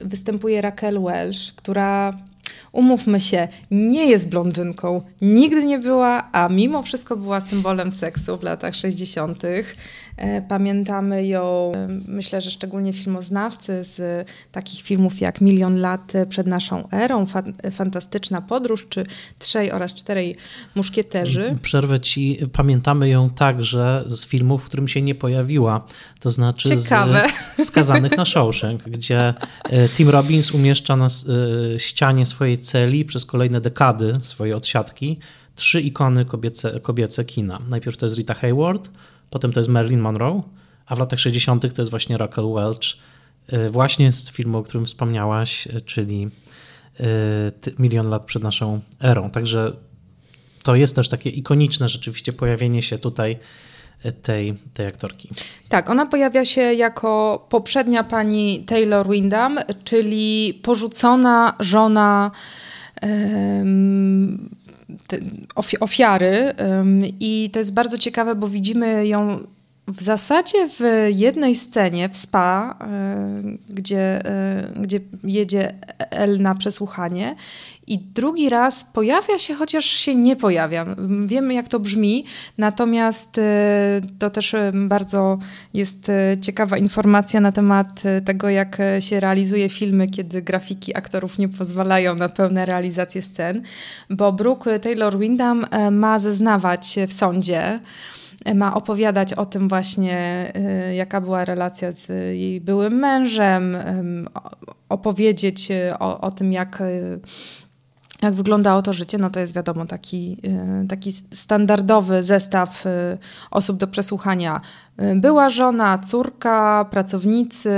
występuje Raquel Welch, która umówmy się, nie jest blondynką, nigdy nie była, a mimo wszystko była symbolem seksu w latach 60. E, pamiętamy ją, e, myślę, że szczególnie filmoznawcy z takich filmów jak Milion lat przed naszą erą, Fantastyczna podróż, czy Trzej oraz Czterej muszkieterzy. Przerwę ci, pamiętamy ją także z filmów, w którym się nie pojawiła, to znaczy Ciekawe. z Skazanych na Shawshank, gdzie e, Tim Robbins umieszcza na ścianie swojej celi przez kolejne dekady swojej odsiadki trzy ikony kobiece, kobiece kina. Najpierw to jest Rita Hayward, potem to jest Marilyn Monroe, a w latach 60. to jest właśnie Raquel Welch, y, właśnie z filmu, o którym wspomniałaś, y, czyli y, Milion lat przed naszą erą. Także to jest też takie ikoniczne rzeczywiście pojawienie się tutaj tej, tej aktorki. Tak, ona pojawia się jako poprzednia pani Taylor Windham, czyli porzucona żona ofiary i to jest bardzo ciekawe, bo widzimy ją w zasadzie w jednej scenie w spa, gdzie, gdzie jedzie El na przesłuchanie i drugi raz pojawia się, chociaż się nie pojawia. Wiemy, jak to brzmi, natomiast to też bardzo jest ciekawa informacja na temat tego, jak się realizuje filmy, kiedy grafiki aktorów nie pozwalają na pełne realizacje scen, bo Brooke Taylor Windham ma zeznawać w sądzie ma opowiadać o tym właśnie, y, jaka była relacja z jej byłym mężem, opowiedzieć y, o, o tym, jak y, jak wyglądało to życie, no to jest wiadomo taki, taki standardowy zestaw osób do przesłuchania. Była żona, córka, pracownicy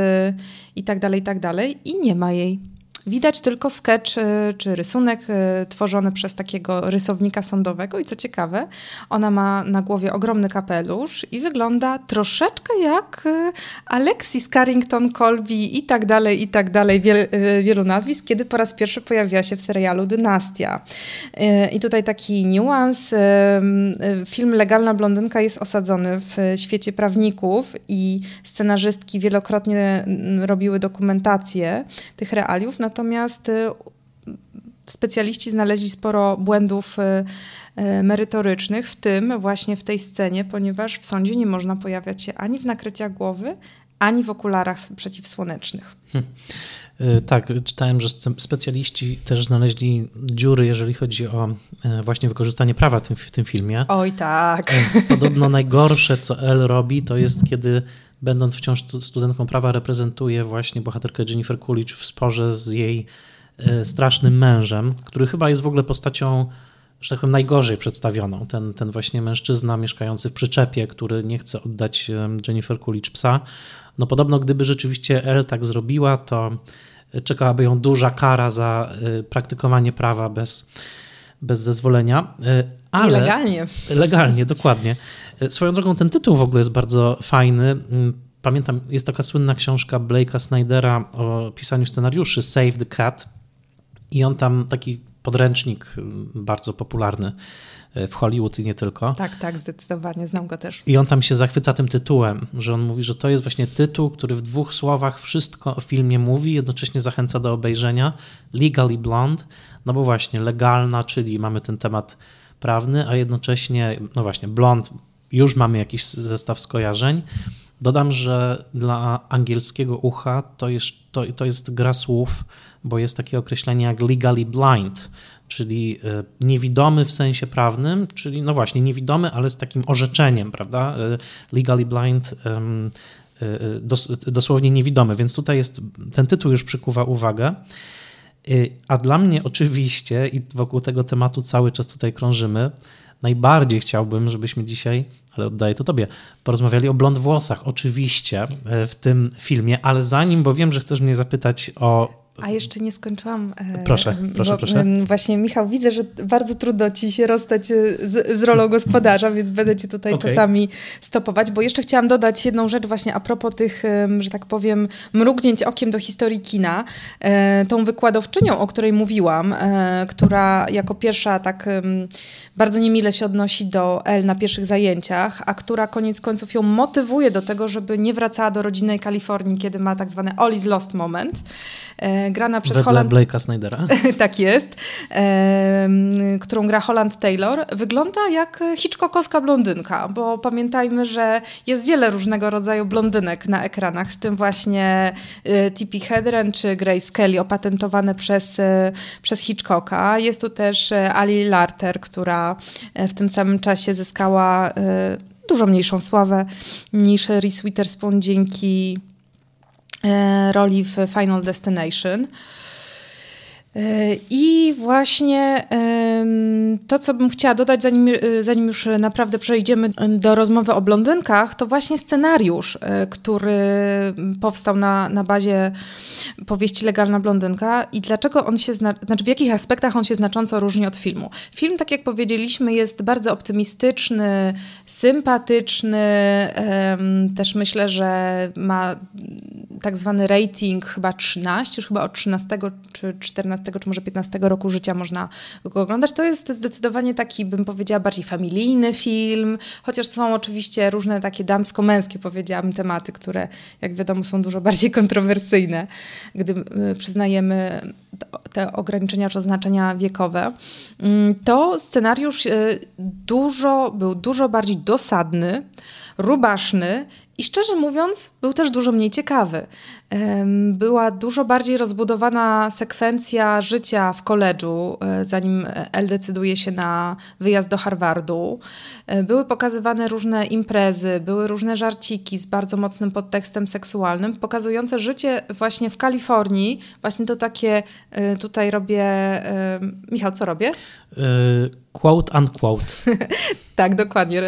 i tak dalej, i tak. I nie ma jej. Widać tylko sketch y, czy rysunek y, tworzony przez takiego rysownika sądowego i co ciekawe, ona ma na głowie ogromny kapelusz i wygląda troszeczkę jak y, Alexis Carrington Colby i tak dalej, i tak dalej, wiel, wielu nazwisk, kiedy po raz pierwszy pojawiła się w serialu Dynastia. I tutaj taki niuans. Film Legalna Blondynka jest osadzony w świecie prawników i scenarzystki wielokrotnie robiły dokumentację tych realiów, natomiast y, specjaliści znaleźli sporo błędów y, y, merytorycznych, w tym właśnie w tej scenie, ponieważ w sądzie nie można pojawiać się ani w nakryciach głowy, ani w okularach przeciwsłonecznych. Hmm. E, tak, czytałem, że specjaliści też znaleźli dziury, jeżeli chodzi o właśnie wykorzystanie prawa w tym filmie. Oj, tak. Podobno najgorsze, co Elle robi, to jest kiedy będąc wciąż studentką prawa, reprezentuje właśnie bohaterkę Jennifer Coolidge w sporze z jej strasznym mężem, który chyba jest w ogóle postacią że tak powiem, najgorzej przedstawioną. Ten, ten właśnie mężczyzna mieszkający w przyczepie, który nie chce oddać Jennifer Coolidge psa. No podobno gdyby rzeczywiście Elle tak zrobiła, to czekałaby ją duża kara za y, praktykowanie prawa bez, bez zezwolenia. Y, ale, legalnie. Legalnie, dokładnie. Y, swoją drogą ten tytuł w ogóle jest bardzo fajny. Mm, pamiętam, jest taka słynna książka Blake'a Snydera o pisaniu scenariuszy Save the Cat i on tam taki podręcznik bardzo popularny w Hollywood i nie tylko. Tak, tak, zdecydowanie, znam go też. I on tam się zachwyca tym tytułem, że on mówi, że to jest właśnie tytuł, który w dwóch słowach wszystko o filmie mówi, jednocześnie zachęca do obejrzenia. Legally Blonde, no bo właśnie legalna, czyli mamy ten temat prawny, a jednocześnie, no właśnie, blond, już mamy jakiś zestaw skojarzeń. Dodam, że dla angielskiego ucha to jest, to, to jest gra słów, bo jest takie określenie jak legally blind, czyli e, niewidomy w sensie prawnym, czyli no właśnie niewidomy, ale z takim orzeczeniem, prawda? E, legally blind e, dosłownie niewidomy, więc tutaj jest ten tytuł już przykuwa uwagę. A dla mnie oczywiście, i wokół tego tematu cały czas tutaj krążymy, najbardziej chciałbym, żebyśmy dzisiaj, ale oddaję to tobie, porozmawiali o blond włosach, oczywiście w tym filmie, ale zanim, bo wiem, że chcesz mnie zapytać o a jeszcze nie skończyłam. E, proszę, proszę, bo, proszę. Właśnie, Michał, widzę, że bardzo trudno ci się rozstać e, z, z rolą gospodarza, więc będę cię tutaj okay. czasami stopować, bo jeszcze chciałam dodać jedną rzecz właśnie a propos tych, że tak powiem, mrugnięć okiem do historii kina. E, tą wykładowczynią, o której mówiłam, która jako pierwsza tak bardzo niemile się odnosi do L na pierwszych zajęciach, a która koniec końców ją motywuje do tego, żeby nie wracała do rodzinnej Kalifornii, kiedy ma tak zwany All is Lost moment grana przez Wedle Holland... Blake'a Snydera. tak jest. E, którą gra Holland Taylor. Wygląda jak Hitchcockowska blondynka, bo pamiętajmy, że jest wiele różnego rodzaju blondynek na ekranach, w tym właśnie e, Tippi Hedren czy Grace Kelly opatentowane przez, e, przez Hitchcocka. Jest tu też e, Ali Larter, która w tym samym czasie zyskała dużo mniejszą sławę niż Reese Witherspoon dzięki E, roli w Final Destination. E, I właśnie to, co bym chciała dodać, zanim, e, zanim już naprawdę przejdziemy do rozmowy o blondynkach, to właśnie scenariusz, e, który powstał na, na bazie powieści Legalna Blondynka i dlaczego on się, znaczy w jakich aspektach on się znacząco różni od filmu. Film, tak jak powiedzieliśmy, jest bardzo optymistyczny, sympatyczny, też myślę, że ma tak zwany rating chyba 13, chyba od 13 czy 14 czy może 15 roku życia można go oglądać. To jest zdecydowanie taki, bym powiedziała, bardziej familijny film, chociaż są oczywiście różne takie damsko-męskie, powiedziałabym, tematy, które jak wiadomo są dużo bardziej kontrowersyjne, gdy przyznajemy te ograniczenia czy oznaczenia wiekowe. Mm, to scenariusz y, dużo, był dużo bardziej dosadny, rubaszny i szczerze mówiąc, był też dużo mniej ciekawy. Była dużo bardziej rozbudowana sekwencja życia w koledżu, e, zanim El decyduje się na wyjazd do Harvardu. E, były pokazywane różne imprezy, były różne żarciki z bardzo mocnym podtekstem seksualnym, pokazujące życie właśnie w Kalifornii. Właśnie to takie, e, tutaj robię. Michał, co robię? Quote unquote. tak, dokładnie.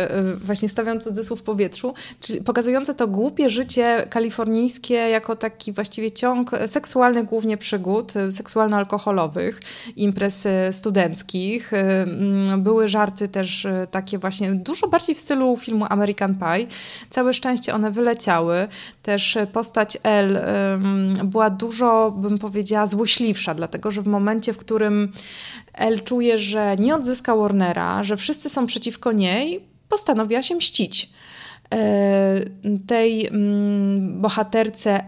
Właśnie stawiam cudzysłów w powietrzu, czyli pokazujące to głupie życie kalifornijskie jako taki właściwie ciąg seksualnych głównie przygód, seksualno-alkoholowych, imprez studenckich. Mm, były żarty też takie właśnie dużo bardziej w stylu filmu American Pie. Całe szczęście one wyleciały. Też postać L była dużo, bym powiedziała, złośliwsza, dlatego że w momencie, w którym El czuje, że nie odzyska Warnera, że wszyscy są przeciwko niej, postanowiła się mścić. Tej mm, bohaterce,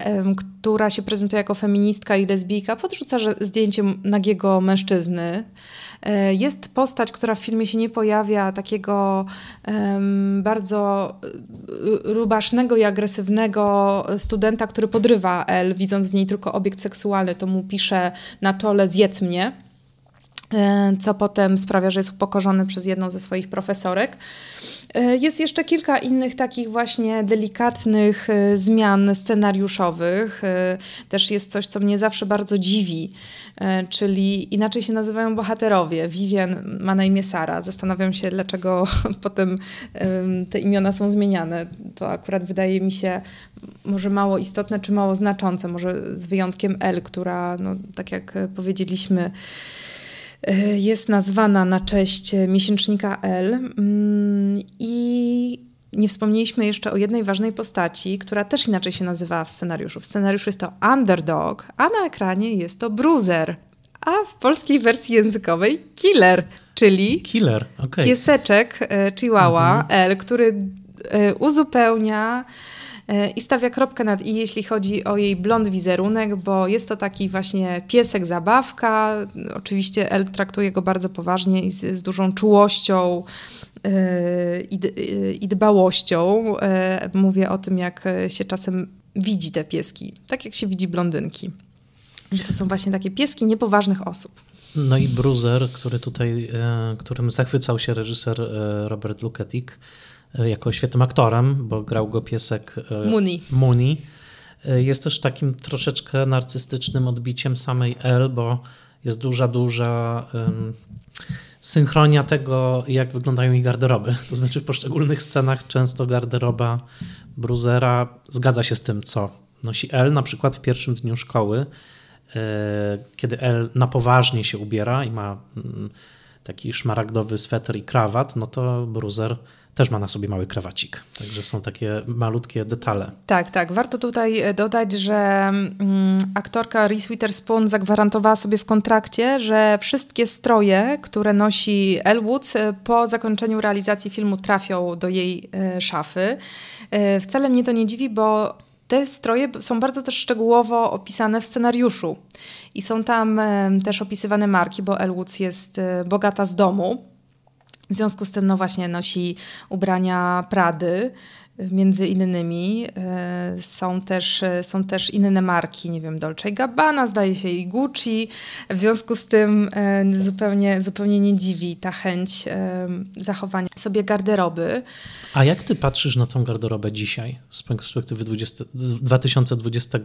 która się prezentuje jako feministka i lesbijka, podrzuca zdjęcie nagiego mężczyzny. E, jest postać, która w filmie się nie pojawia, takiego bardzo e, rubasznego i agresywnego studenta, który podrywa El, widząc w niej tylko obiekt seksualny, to mu pisze na czole zjedz mnie e, co potem sprawia, że jest upokorzony przez jedną ze swoich profesorek. E, jest jeszcze kilka innych takich właśnie delikatnych e, zmian scenariuszowych. E, też jest coś, co mnie zawsze bardzo dziwi, czyli inaczej się nazywają bohaterowie. Vivian ma na imię Sara. Zastanawiam się, dlaczego potem te imiona są zmieniane. To akurat wydaje mi się może mało istotne, czy mało znaczące. Może z wyjątkiem L, która, no, tak jak powiedzieliśmy, E, jest nazwana na cześć miesięcznika L. Mm, I nie wspomnieliśmy jeszcze o jednej ważnej postaci, która też inaczej się nazywa w scenariuszu. W scenariuszu jest to underdog, a na ekranie jest to bruiser. A w polskiej wersji językowej killer, czyli killer, okay. pieseczek e, Chihuahua mhm. L, który e, uzupełnia E, i stawia kropkę nad i, jeśli chodzi o jej blond wizerunek, bo jest to taki właśnie piesek zabawka. Oczywiście El traktuje go bardzo poważnie i z, z dużą czułością e, i, i dbałością. E, mówię o tym, jak się czasem widzi te pieski, tak jak się widzi blondynki. Że to są właśnie takie pieski niepoważnych osób. No i Bruiser, który tutaj, którym zachwycał się reżyser Robert Luketic, E, jako świetnym aktorem, bo grał go piesek e, Muni. Muni. E, jest też takim troszeczkę narcystycznym odbiciem samej El, bo jest duża, duża um, synchronia tego, jak wyglądają jej garderoby. To znaczy w poszczególnych scenach często garderoba Bruzera zgadza się z tym, co nosi El. Na przykład w pierwszym dniu szkoły, kiedy El na poważnie się ubiera i ma mm, taki szmaragdowy sweter i krawat, no to Bruzer też ma na sobie mały krawacik. Także są takie malutkie detale. Tak, tak. Warto tutaj e, dodać, że mm, aktorka Reese Witherspoon zagwarantowała sobie w kontrakcie, że wszystkie stroje, które nosi Elwood e, po zakończeniu realizacji filmu trafią do jej e, szafy. Wcale mnie to nie dziwi, bo te stroje są bardzo też szczegółowo opisane w scenariuszu. I są tam też opisywane marki, bo Elwoods jest bogata z domu. W związku z tym, no właśnie, nosi ubrania Prady. Między innymi e, są też, są też inne marki, nie wiem, Dolce Gabbana, zdaje się i Gucci. W związku z tym zupełnie, zupełnie nie dziwi ta chęć zachowania sobie garderoby. A jak ty patrzysz na tą garderobę dzisiaj z perspektywy 20, 2020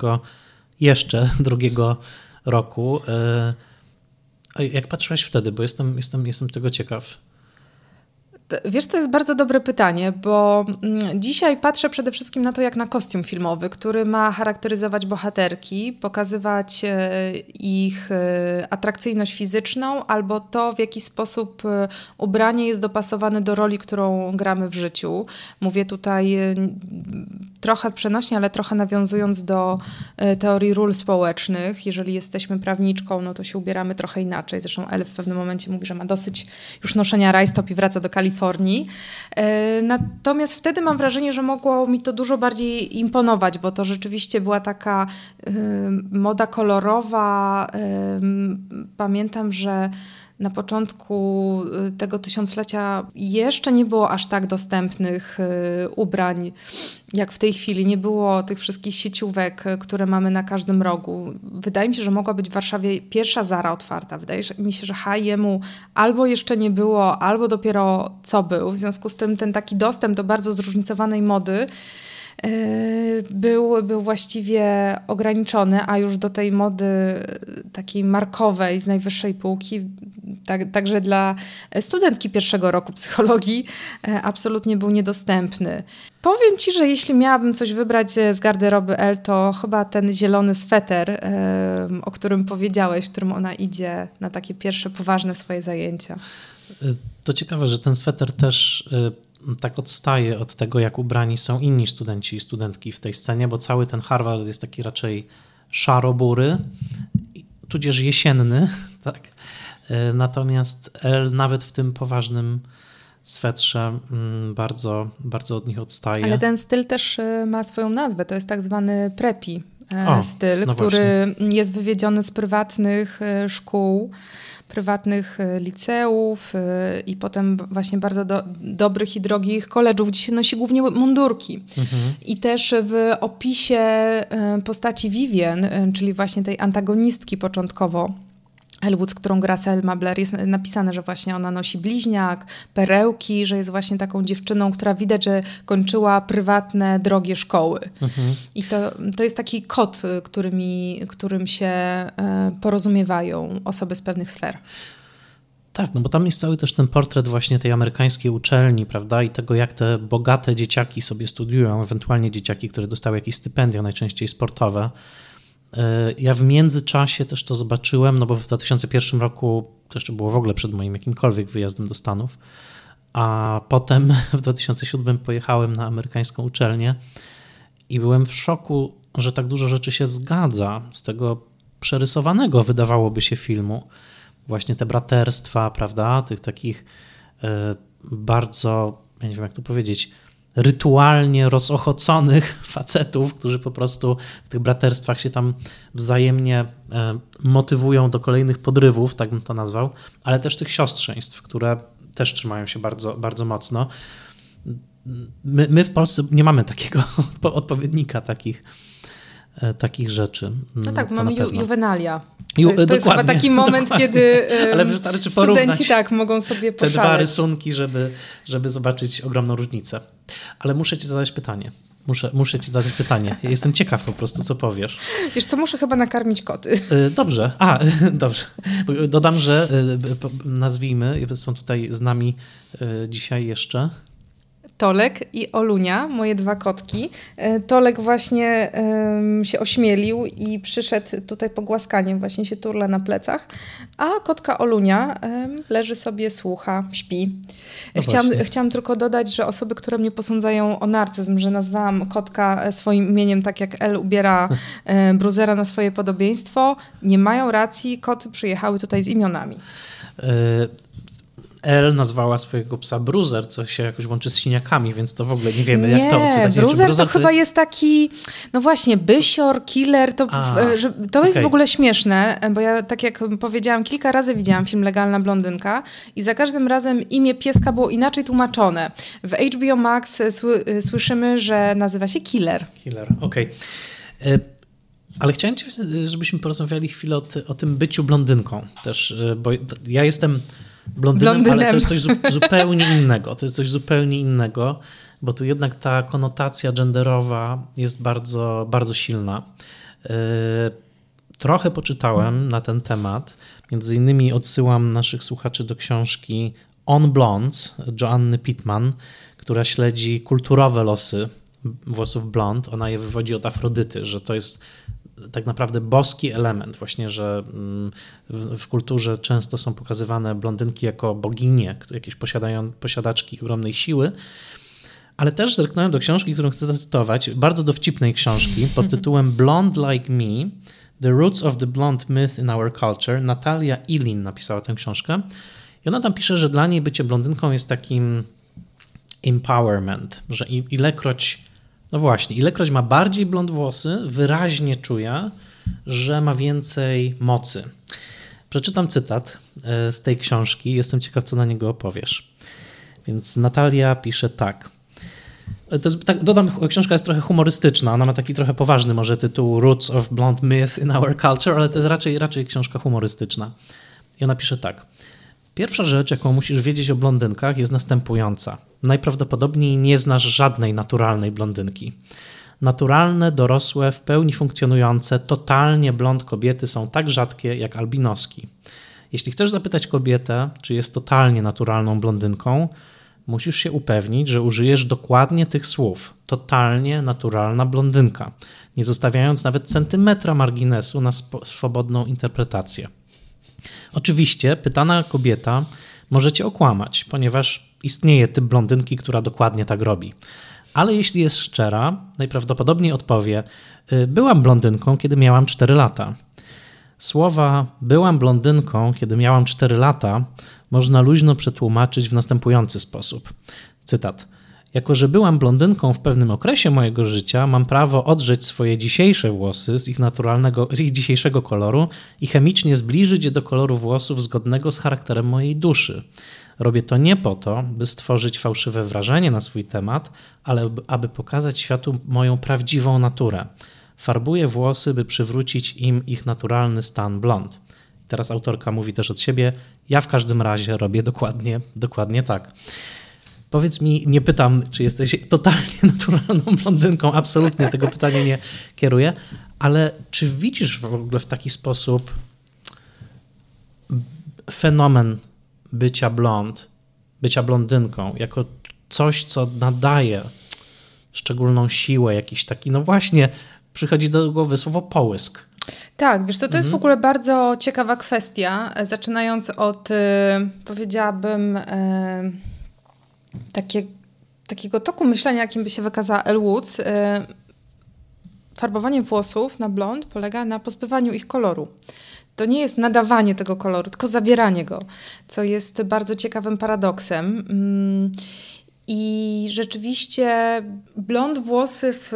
jeszcze drugiego roku? Jak patrzyłaś wtedy, bo jestem, jestem, jestem tego ciekaw. Wiesz, to jest bardzo dobre pytanie, bo mm, dzisiaj patrzę przede wszystkim na to, jak na kostium filmowy, który ma charakteryzować bohaterki, pokazywać e, ich e, atrakcyjność fizyczną albo to, w jaki sposób e, ubranie jest dopasowane do roli, którą gramy w życiu. Mówię tutaj trochę przenośnie, ale trochę nawiązując do teorii ról społecznych. Jeżeli jesteśmy prawniczką, no to się ubieramy trochę inaczej. Zresztą Elf w pewnym momencie mówi, że ma dosyć już noszenia rajstop i wraca do Kalifornii. E, natomiast wtedy mam wrażenie, że mogło mi to dużo bardziej imponować, bo to rzeczywiście była taka e, moda kolorowa. E, pamiętam, że na początku y, tego tysiąclecia jeszcze nie było aż tak dostępnych y, ubrań jak w tej chwili. Nie było tych wszystkich sieciówek, y, które mamy na każdym rogu. Wydaje mi się, że mogła być w Warszawie pierwsza Zara otwarta. Wydaje mi się, że H&M albo jeszcze nie było, albo dopiero co był. W związku z tym ten taki dostęp do bardzo zróżnicowanej mody był, był właściwie ograniczony, a już do tej mody takiej markowej z najwyższej półki, tak, także dla studentki pierwszego roku psychologii, e, absolutnie był niedostępny. Powiem Ci, że jeśli miałabym coś wybrać z garderoby L, to chyba ten zielony sweter, o którym powiedziałeś, w którym ona idzie na takie pierwsze poważne swoje zajęcia. To ciekawe, że ten sweter też tak odstaje od tego, jak ubrani są inni studenci i studentki w tej scenie, bo cały ten Harvard jest taki raczej szarobury, tudzież jesienny, tak? E, natomiast El nawet w tym poważnym swetrze mm, bardzo, bardzo od nich odstaje. Ale ten styl też y, ma swoją nazwę, to jest tak zwany prepi e, o, styl, no który właśnie. jest wywiedziony z prywatnych e, szkół prywatnych e, liceów i potem właśnie bardzo do, dobrych i drogich koleżów, gdzie się nosi głównie mundurki. Mhm. I też w opisie postaci Vivien, czyli właśnie tej antagonistki początkowo, Elwood, którą gra Selma Blair, jest napisane, że właśnie ona nosi bliźniak, perełki, że jest właśnie taką dziewczyną, która widać, że kończyła prywatne, drogie szkoły. Mhm. I to, to jest taki kod, którymi, którym się e, porozumiewają osoby z pewnych sfer. Tak, no bo tam jest cały też ten portret właśnie tej amerykańskiej uczelni, prawda, i tego, jak te bogate dzieciaki sobie studiują, ewentualnie dzieciaki, które dostały jakieś stypendia, najczęściej sportowe ja w międzyczasie też to zobaczyłem, no bo w 2001 roku to jeszcze było w ogóle przed moim jakimkolwiek wyjazdem do Stanów, a potem w 2007 pojechałem na amerykańską uczelnię i byłem w szoku, że tak dużo rzeczy się zgadza z tego przerysowanego, wydawałoby się, filmu. Właśnie te braterstwa, prawda, tych takich e, bardzo, nie wiem jak to powiedzieć, rytualnie rozochoconych facetów, którzy po prostu w tych braterstwach się tam wzajemnie e, motywują do kolejnych podrywów, tak bym to nazwał, ale też tych siostrzeństw, które też trzymają się bardzo, bardzo mocno. My, my w Polsce nie mamy takiego odpowiednika takich, takich rzeczy. No tak, mamy ju, juvenalia. Ju, to, to jest chyba taki moment, dokładnie. kiedy Ale wystarczy studenci tak mogą sobie poszaleć. Te dwa rysunki, żeby, żeby zobaczyć ogromną różnicę. Ale muszę ci zadać pytanie. Muszę, muszę ci zadać pytanie. Jestem ciekaw po prostu, co powiesz. Wiesz co, muszę chyba nakarmić koty. E, dobrze. A, dobrze. Dodam, że e, nazwijmy, są tutaj z nami e, dzisiaj jeszcze Tolek i Olunia, moje dwa kotki. E, Tolek właśnie um, się ośmielił i przyszedł tutaj pogłaskaniem, właśnie się turla na plecach, a kotka Olunia um, leży sobie, słucha, śpi. No chciałam, chciałam tylko dodać, że osoby, które mnie posądzają o narcyzm, że nazwałam kotka e, swoim imieniem, tak jak El ubiera e, Bruzera na swoje podobieństwo, nie mają racji, koty przyjechały tutaj z imionami. El nazwała swojego psa Bruiser, co się jakoś łączy z siniakami, więc to w ogóle nie wiemy, nie, jak to odczytać. Bruiser, to, to chyba jest... jest... taki, no właśnie, bysior, killer, to, A, e, że, to jest okay. w ogóle śmieszne, bo ja tak jak powiedziałam, kilka razy widziałam film Legalna Blondynka i za każdym razem imię pieska było inaczej tłumaczone. W HBO Max sły, słyszymy, że nazywa się Killer. Killer, okej. Okay. Ale chciałem, żebyśmy porozmawiali chwilę o, ty, o tym byciu blondynką też, e, bo ja jestem blondynem, blondynem. ale to jest coś zupełnie innego. To jest coś zupełnie innego, bo tu jednak ta konotacja genderowa jest bardzo, bardzo silna. E, trochę poczytałem na ten temat. Między innymi odsyłam naszych słuchaczy do książki On Blondes Joanny Pittman, która śledzi kulturowe losy włosów blond. Ona je wywodzi od Afrodyty, że to jest tak naprawdę boski element, właśnie, że mm, w, w, kulturze często są pokazywane blondynki jako boginie, jakieś posiadają, posiadaczki ogromnej siły. Ale też zerknąłem do książki, którą chcę zacytować, bardzo dowcipnej książki pod tytułem Blonde Like Me The Roots of the Blonde Myth in Our Culture. Natalia Ilin napisała tę książkę. I ona tam pisze, że dla niej bycie blondynką jest takim empowerment, że ilekroć no właśnie, ilekroć ma bardziej blond włosy, wyraźnie czuje, że ma więcej mocy. Przeczytam cytat e, z tej książki, jestem ciekaw, co na niego opowiesz. Więc Natalia pisze tak. E, to jest, tak, dodam, książka jest trochę humorystyczna, ona ma taki trochę poważny może tytuł Roots of Blonde Myth in Our Culture, ale to jest raczej, raczej książka humorystyczna. I ona pisze tak. Pierwsza rzecz, jaką musisz wiedzieć o blondynkach, jest następująca. Najprawdopodobniej nie znasz żadnej naturalnej blondynki. Naturalne, dorosłe, w pełni funkcjonujące, totalnie blond kobiety są tak rzadkie jak albinoski. Jeśli chcesz zapytać kobietę, czy jest totalnie naturalną blondynką, musisz się upewnić, że użyjesz dokładnie tych słów totalnie naturalna blondynka, nie zostawiając nawet centymetra marginesu na swobodną interpretację. Oczywiście pytana kobieta może cię okłamać, ponieważ istnieje typ blondynki, która dokładnie tak robi. Ale jeśli jest szczera, najprawdopodobniej odpowie: y, Byłam blondynką, kiedy miałam 4 lata. Słowa byłam blondynką, kiedy miałam 4 lata, można luźno przetłumaczyć w następujący sposób. Cytat. Jako, że byłam blondynką w pewnym okresie mojego życia, mam prawo odrzeć swoje dzisiejsze włosy z ich naturalnego, z ich dzisiejszego koloru i chemicznie zbliżyć je do koloru włosów zgodnego z charakterem mojej duszy. Robię to nie po to, by stworzyć fałszywe wrażenie na swój temat, ale aby pokazać światu moją prawdziwą naturę. Farbuję włosy, by przywrócić im ich naturalny stan blond. Teraz autorka mówi też od siebie: Ja w każdym razie robię dokładnie, dokładnie tak. Powiedz mi, nie pytam, czy jesteś totalnie naturalną blondynką, absolutnie tego pytania nie kieruję, ale czy widzisz w ogóle w taki sposób fenomen bycia blond, bycia blondynką, jako coś, co nadaje szczególną siłę, jakiś taki, no właśnie, przychodzi do głowy słowo połysk. Tak, wiesz co, to jest w mhm. ogóle bardzo ciekawa kwestia, zaczynając od, y, powiedziałabym, y, takie, takiego toku myślenia, jakim by się wykazała Elle Woods. Y, farbowanie włosów na blond polega na pozbywaniu ich koloru to nie jest nadawanie tego koloru, tylko zabieranie go, co jest bardzo ciekawym paradoksem. Mm, I rzeczywiście blond włosy w,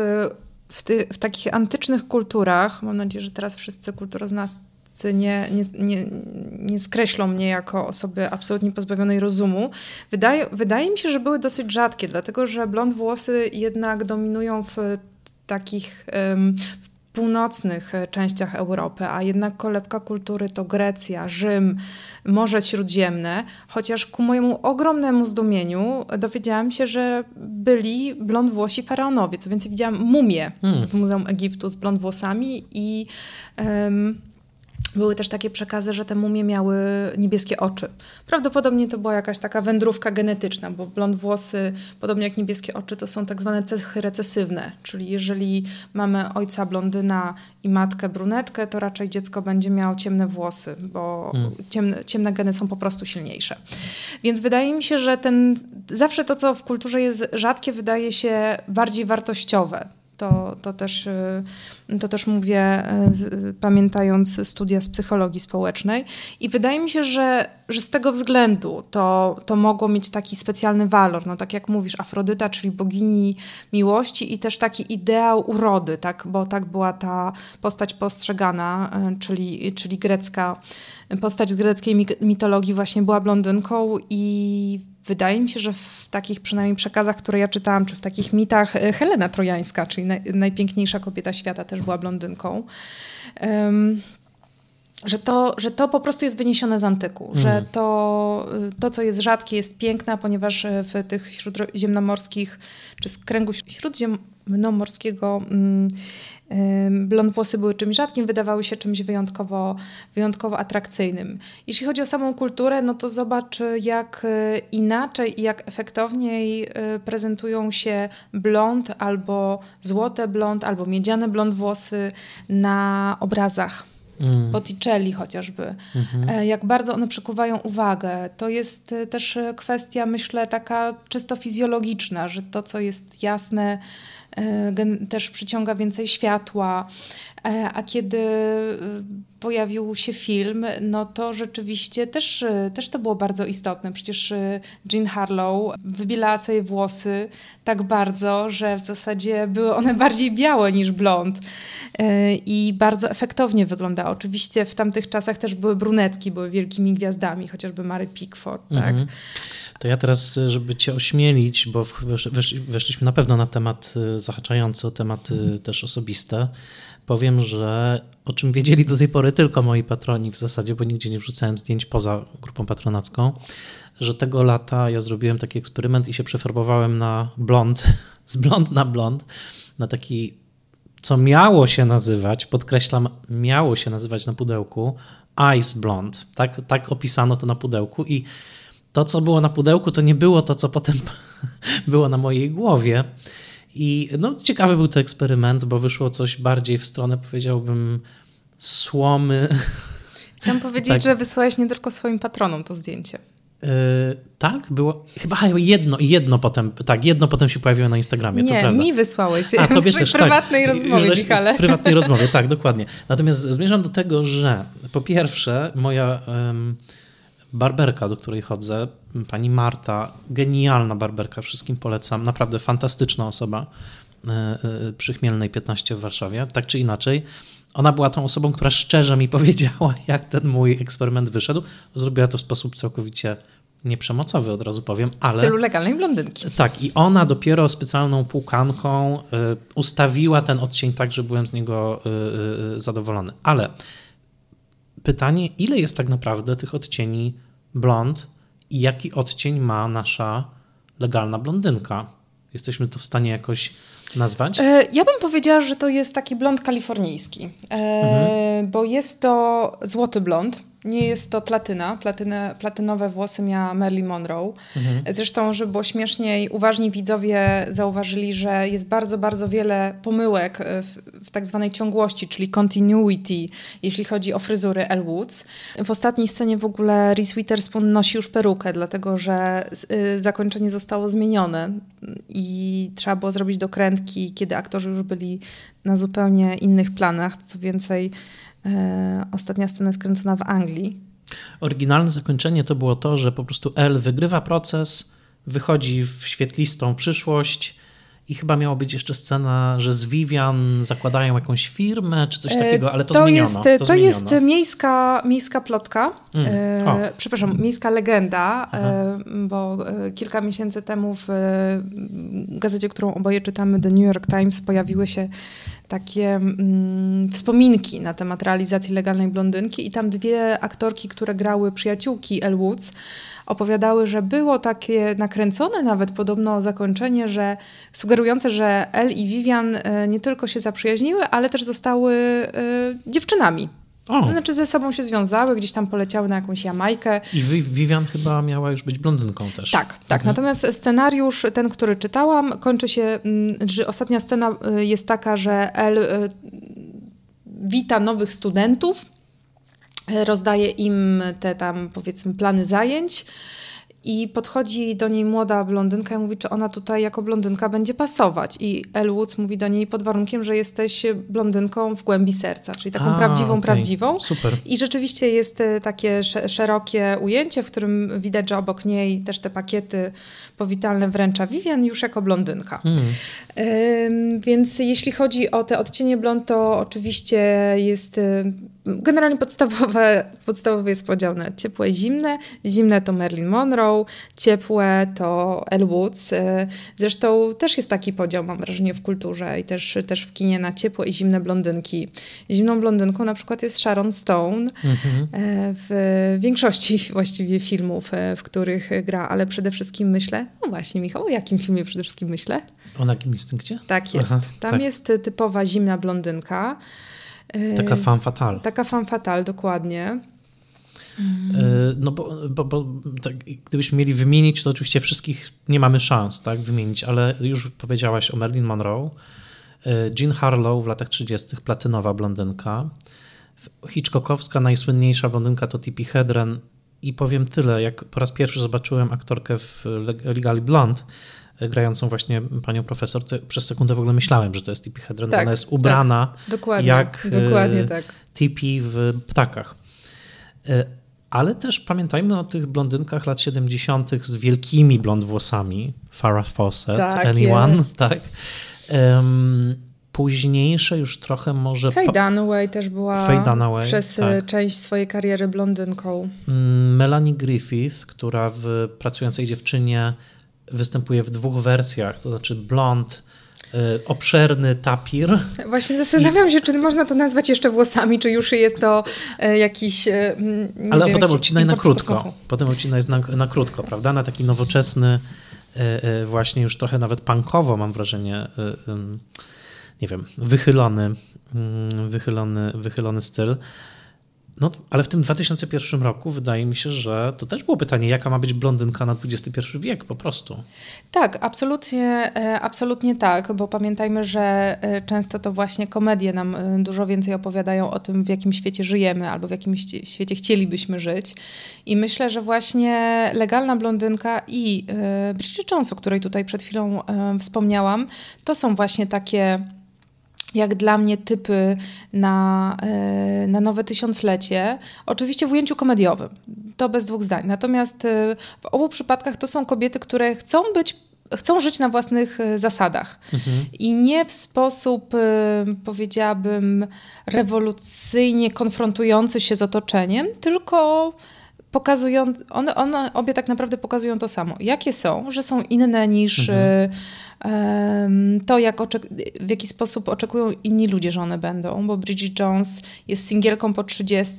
w, ty, w takich antycznych kulturach, mam nadzieję, że teraz wszyscy kulturoznawcy nie, nie, nie, nie skreślą mnie jako osoby absolutnie pozbawionej rozumu. Wydaje, wydaje mi się, że były dosyć rzadkie, dlatego że blond włosy jednak dominują w takich w północnych e, częściach Europy, a jednak kolebka kultury to Grecja, Rzym, Morze Śródziemne, chociaż ku mojemu ogromnemu zdumieniu dowiedziałam się, że byli blond włosi faraonowie. Co więcej, widziałam mumię hmm. w Muzeum Egiptu z blond włosami i um, były też takie przekazy, że te mumie miały niebieskie oczy. Prawdopodobnie to była jakaś taka wędrówka genetyczna, bo blond włosy, podobnie jak niebieskie oczy, to są tak zwane cechy recesywne. Czyli jeżeli mamy ojca blondyna i matkę brunetkę, to raczej dziecko będzie miało ciemne włosy, bo hmm. ciemne, ciemne geny są po prostu silniejsze. Więc wydaje mi się, że ten, zawsze to, co w kulturze jest rzadkie, wydaje się bardziej wartościowe. To, to, też, y, to też mówię, y, pamiętając studia z psychologii społecznej. I wydaje mi się, że, że z tego względu to, to mogło mieć taki specjalny walor. No, tak jak mówisz, Afrodyta, czyli bogini miłości i też taki ideał urody, tak? bo tak była ta postać postrzegana, y, czyli, czyli grecka, postać z greckiej mitologii właśnie była blondynką i wydaje mi się, że w takich przynajmniej przekazach, które ja czytałam, czy w takich mitach, e, Helena Trojańska, czyli naj, najpiękniejsza kobieta świata, też była blondynką. Um, że to, że to po prostu jest wyniesione z antyku, mm. że to, to, co jest rzadkie, jest piękne, ponieważ w tych śródziemnomorskich, czy z kręgu śródziemnomorskiego um, blond włosy były czymś rzadkim, wydawały się czymś wyjątkowo, wyjątkowo atrakcyjnym. Jeśli chodzi o samą kulturę, no to zobacz, jak e, inaczej i jak efektowniej e, prezentują się blond albo złote blond, albo miedziane blond włosy na obrazach. Mm. Botticelli chociażby. Mm -hmm. Jak bardzo one przykuwają uwagę. To jest też kwestia, myślę, taka czysto fizjologiczna, że to, co jest jasne, też przyciąga więcej światła. E, a kiedy e, pojawił się film, no to rzeczywiście też, też to było bardzo istotne. Przecież Jean Harlow wybielała sobie włosy tak bardzo, że w zasadzie były one bardziej białe niż blond i bardzo efektownie wyglądała. Oczywiście w tamtych czasach też były brunetki, były wielkimi gwiazdami, chociażby Mary Pickford. Tak? Mhm. To ja teraz, żeby cię ośmielić, bo weszliśmy na pewno na temat zahaczający o tematy też osobiste, powiem, że o czym wiedzieli do tej pory tylko moi patroni w zasadzie, bo nigdzie nie wrzucałem zdjęć poza grupą patronacką, że tego lata ja zrobiłem taki eksperyment i się przefarbowałem na blond, z blond na blond, na taki, co miało się nazywać, podkreślam, miało się nazywać na pudełku Ice Blond. Tak, tak opisano to na pudełku i to, co było na pudełku, to nie było to, co potem było na mojej głowie. I no, ciekawy był to eksperyment, bo wyszło coś bardziej w stronę, powiedziałbym, słomy. Chciałam powiedzieć, tak. że wysłałeś nie tylko swoim patronom to zdjęcie. tak, było. Chyba jedno, jedno potem, tak, jedno potem się pojawiło na Instagramie. Nie, to prawda. mi wysłałeś. A, tobie też, w prywatnej tak. rozmowie, Michale. W prywatnej rozmowie, tak, dokładnie. Natomiast zmierzam do tego, że po pierwsze, moja barberka, do której chodzę, pani Marta, genialna barberka, wszystkim polecam, naprawdę fantastyczna osoba e, e, przy Chmielnej 15 w Warszawie, tak czy inaczej. Ona była tą osobą, która szczerze mi powiedziała, jak ten mój eksperyment wyszedł. Zrobiła to w sposób całkowicie nieprzemocowy, od razu powiem, ale... W stylu legalnej blondynki. Tak, i ona dopiero specjalną płukanką y, ustawiła ten odcień tak, że byłem z niego zadowolony. Ale pytanie, ile jest tak naprawdę tych odcieni blond i jaki odcień ma nasza legalna blondynka? Jesteśmy to w stanie jakoś nazwać? E, ja bym powiedziała, że to jest taki blond kalifornijski, e, mhm. bo jest to złoty blond. Nie jest to platyna. Platynę, platynowe włosy miała Marilyn Monroe. Mhm. Zresztą, żeby było śmieszniej, uważni widzowie zauważyli, że jest bardzo, bardzo wiele pomyłek w, w tak zwanej ciągłości, czyli continuity, jeśli chodzi o fryzury Elle Woods. W ostatniej scenie w ogóle Reese Witherspoon nosi już perukę, dlatego że y, zakończenie zostało zmienione i trzeba było zrobić dokrętki, kiedy aktorzy już byli na zupełnie innych planach. Co więcej, E, ostatnia scena skręcona w Anglii. Oryginalne zakończenie to było to, że po prostu El wygrywa proces, wychodzi w świetlistą przyszłość i chyba miała być jeszcze scena, że z Vivian zakładają jakąś firmę czy coś e, takiego, ale to, to zmieniono. Jest, to, to jest miejska, miejska plotka, mm. e, przepraszam, miejska legenda, e, bo e, kilka miesięcy temu w gazecie, którą oboje czytamy, The New York Times, pojawiły się takie mm, wspominki na temat realizacji legalnej blondynki i tam dwie aktorki, które grały przyjaciółki Elle Woods, opowiadały, że było takie nakręcone nawet podobno zakończenie, że sugerujące, że Elle i Vivian e, nie tylko się zaprzyjaźniły, ale też zostały y, dziewczynami. O. Znaczy ze sobą się związały, gdzieś tam poleciały na jakąś Jamajkę. I Vivian chyba miała już być blondynką też. Tak, tak. Mhm. Natomiast scenariusz, ten, który czytałam, kończy się, mm, że ostatnia scena y, jest taka, że El y, wita nowych studentów, rozdaje im te tam powiedzmy plany zajęć i podchodzi do niej młoda blondynka i mówi, czy ona tutaj jako blondynka będzie pasować. I Elle Woods mówi do niej pod warunkiem, że jesteś blondynką w głębi serca, czyli taką A, prawdziwą, okay. prawdziwą. Super. I rzeczywiście jest e, takie szerokie ujęcie, w którym widać, że obok niej też te pakiety powitalne wręcza Vivian już jako blondynka. Mm. Więc jeśli chodzi o te odcienie blond, to oczywiście jest e, generalnie podstawowe, podstawowy jest podział na ciepłe i zimne. Zimne to Marilyn Monroe, ciepłe to Elle Woods. E, zresztą też jest taki podział, mam wrażenie, w kulturze i też, też w kinie na ciepłe i zimne blondynki. Zimną blondynką na przykład jest Sharon Stone mhm. E, w większości właściwie filmów, e, w których gra, ale przede wszystkim myślę, no właśnie Michał, o jakim filmie przede wszystkim myślę? O jakim instynkcie? Tak jest. Aha, Tam tak. jest typowa zimna blondynka. Taka fan fatal. Taka fan fatal, dokładnie. E, no bo, bo, bo tak, gdybyśmy mieli wymienić, to oczywiście wszystkich nie mamy szans tak, wymienić, ale już powiedziałaś o Marilyn Monroe, e, Jean Harlow w latach 30., platynowa blondynka, Hitchcockowska najsłynniejsza blondynka to Tippi Hedren i powiem tyle, jak po raz pierwszy zobaczyłem aktorkę w Legally Blonde, grającą właśnie panią profesor, to przez sekundę w ogóle myślałem, że to jest Tippi Hedren, tak, ona jest ubrana tak, dokładnie, jak dokładnie e, tak. Tippi w ptakach. E, ale też pamiętajmy o tych blondynkach lat 70. z wielkimi blond włosami. Farrah Fawcett, tak, Anyone, jest. tak. Um, późniejsze już trochę może... Faye Dunaway też była Faye Dunaway, przez e, tak. część swojej kariery blondynką. Mm, Melanie Griffith, która w Pracującej Dziewczynie występuje w dwóch wersjach, to znaczy blond, y, obszerny tapir. Właśnie zastanawiam się, czy można to nazwać jeszcze włosami, czy już jest to y, jakiś. Y, Ale wiem, potem odcinaj na krótko. Potem odcinaj na, na krótko, prawda? Na taki nowoczesny, właśnie już trochę nawet punkowo, mam wrażenie, nie wiem, wychylony, mm, wychylony, wychylony styl. No, ale w tym 2001 roku wydaje mi się, że to też było pytanie, jaka ma być blondynka na XXI wiek po prostu. Tak, absolutnie, e, absolutnie tak, bo pamiętajmy, że e, często to właśnie komedie nam e, dużo więcej opowiadają o tym, w jakim świecie żyjemy albo w jakim świecie chcielibyśmy żyć. I myślę, że właśnie Legalna Blondynka i Bridget Jones, o której tutaj przed chwilą wspomniałam, to są właśnie takie jak dla mnie typy na, e, na nowe tysiąclecie. Oczywiście w ujęciu komediowym, to bez dwóch zdań. Natomiast e, w obu przypadkach to są kobiety, które chcą być chcą żyć na własnych e, zasadach. Mhm. I nie w sposób, powiedziałabym, rewolucyjnie konfrontujący się z otoczeniem, tylko pokazują, one, one obie tak naprawdę pokazują to samo. Jakie są, że są inne niż mhm. to, jak w jaki sposób oczekują inni ludzie, że one będą, bo Bridget Jones jest singielką po 30,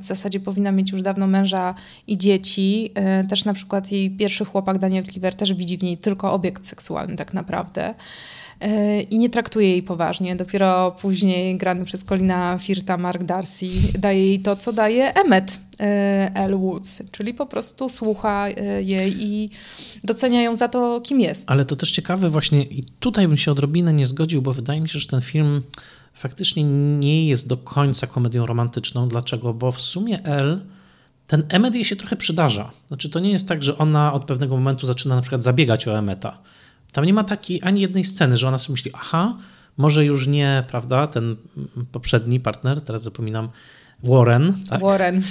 w zasadzie powinna mieć już dawno męża i dzieci. E, też na przykład jej pierwszy chłopak Daniel Cleaver też widzi w niej tylko obiekt seksualny tak naprawdę. E, i nie traktuje jej poważnie. Dopiero później grany przez Colina Firta Mark Darcy daje jej to, co daje Emmet e, L. Woods, czyli po prostu słucha e, jej i docenia ją za to, kim jest. Ale to też ciekawe właśnie i tutaj bym się odrobinę nie zgodził, bo wydaje mi się, że ten film faktycznie nie jest do końca komedią romantyczną. Dlaczego? Bo w sumie L ten Emmet jej się trochę przydarza. Znaczy to nie jest tak, że ona od pewnego momentu zaczyna na przykład zabiegać o Emeta tam nie ma takiej ani jednej sceny, że ona sobie myśli, aha, może już nie, prawda, ten poprzedni partner, teraz zapominam, Warren. Tak? Warren.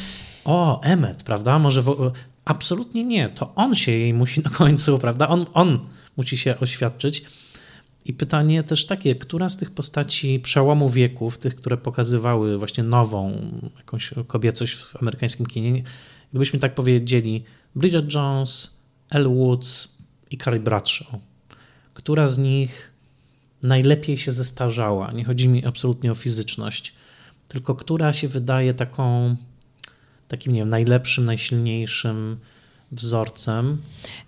O, Emmet, prawda? Może w... absolutnie nie. To on się jej musi na końcu, prawda? On, on musi się oświadczyć. I pytanie też takie, która z tych postaci przełomu wieków, tych, które pokazywały właśnie nową jakąś kobiecość w amerykańskim kinie, gdybyśmy tak powiedzieli, Bridget Jones, Elle Woods i Carrie Bradshaw, która z nich najlepiej się zestarzała. Nie chodzi mi absolutnie o fizyczność, tylko która się wydaje taką, takim, nie wiem, najlepszym, najsilniejszym wzorcem.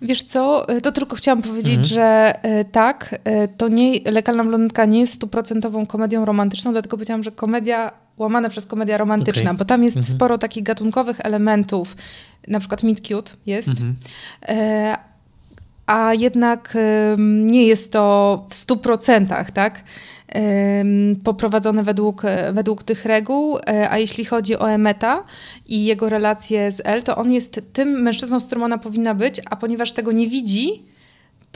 Wiesz co, to tylko chciałam powiedzieć, mhm. że e, tak, e, to nie, Lekalna Blondynka nie jest stuprocentową komedią romantyczną, dlatego powiedziałam, że komedia łamane przez komedia romantyczna, okay. bo tam jest mhm. sporo takich gatunkowych elementów, na przykład Meet Cute jest, mhm. A jednak nie jest to w 100%, tak? poprowadzone według, według tych reguł, e, a jeśli chodzi o Emeta i jego relacje z El, to on jest tym mężczyzną, z którym ona powinna być, a ponieważ tego nie widzi,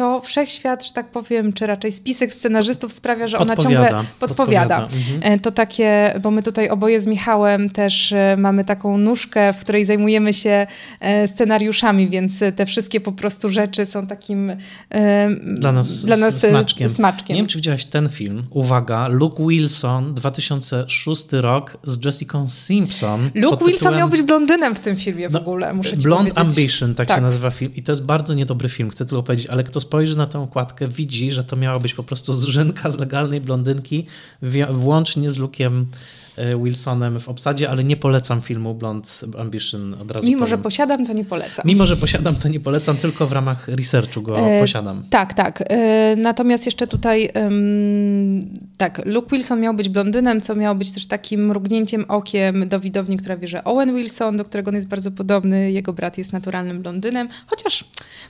to wszechświat, że tak powiem, czy raczej spisek scenarzystów sprawia, że ona ciągle podpowiada. podpowiada. Mhm. E, to takie, bo my tutaj oboje z Michałem też e, mamy taką nóżkę, w której zajmujemy się e, scenariuszami, więc te wszystkie po prostu rzeczy są takim dla nas, dla nas smaczkiem. smaczkiem. Nie wiem, czy widziałaś ten film. Uwaga, Luke Wilson, 2006 rok z Jessica Simpson. Luke tytułem... Wilson miał być blondynem w tym filmie w no, ogóle, muszę ci Blond powiedzieć. Ambition, tak, tak, się nazywa film. I to jest bardzo niedobry film, chcę tylko powiedzieć, ale kto spojrzy na tę okładkę, widzi, że to miała być po prostu zrzynka z legalnej blondynki, włącznie z Lukiem Wilsonem w obsadzie, ale nie polecam filmu Blond Ambition od razu. Mimo, powiem. że posiadam, to nie polecam. Mimo, że posiadam, to nie polecam, tylko w ramach researchu go e, posiadam. Tak, tak. E, natomiast jeszcze tutaj tak, Luke Wilson miał być blondynem, co miało być też takim mrugnięciem okiem do widowni, która wie, że Owen Wilson, do którego on jest bardzo podobny, jego brat jest naturalnym blondynem, chociaż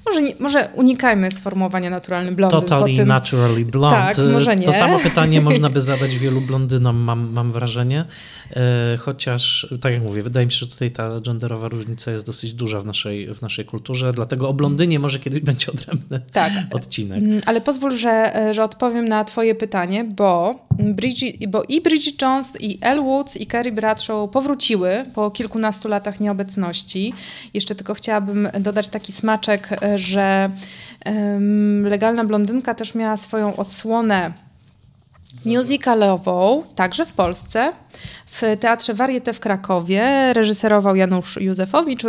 może, nie, może unikajmy sformułowania naturalny blondyn. Totally tym... naturally blond. Tak, może nie. To samo pytanie można by zadać wielu blondynom, mam, mam wrażenie E, chociaż, tak jak mówię, wydaje mi się, że tutaj ta genderowa różnica jest dosyć duża w naszej, w naszej kulturze, dlatego o blondynie może kiedyś będzie odrębny tak. odcinek. Mm, ale pozwól, że, e, że odpowiem na twoje pytanie, bo, Bridget, bo i Bridget Jones, i Elle Woods, i Carrie Bradshaw powróciły po kilkunastu latach nieobecności. Jeszcze tylko chciałabym dodać taki smaczek, e, że um, Legalna Blondynka też miała swoją odsłonę musicalową, także w Polsce, w Teatrze Varieté w Krakowie. Reżyserował Janusz Józefowicz,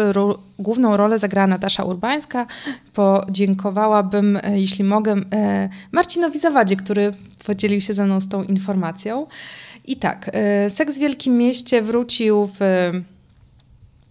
główną rolę zagrała Natasza Urbańska. Podziękowałabym, e, jeśli mogę, e, Marcinowi Zawadzie, który podzielił się ze mną z tą informacją. I tak, e, Seks w Wielkim Mieście wrócił w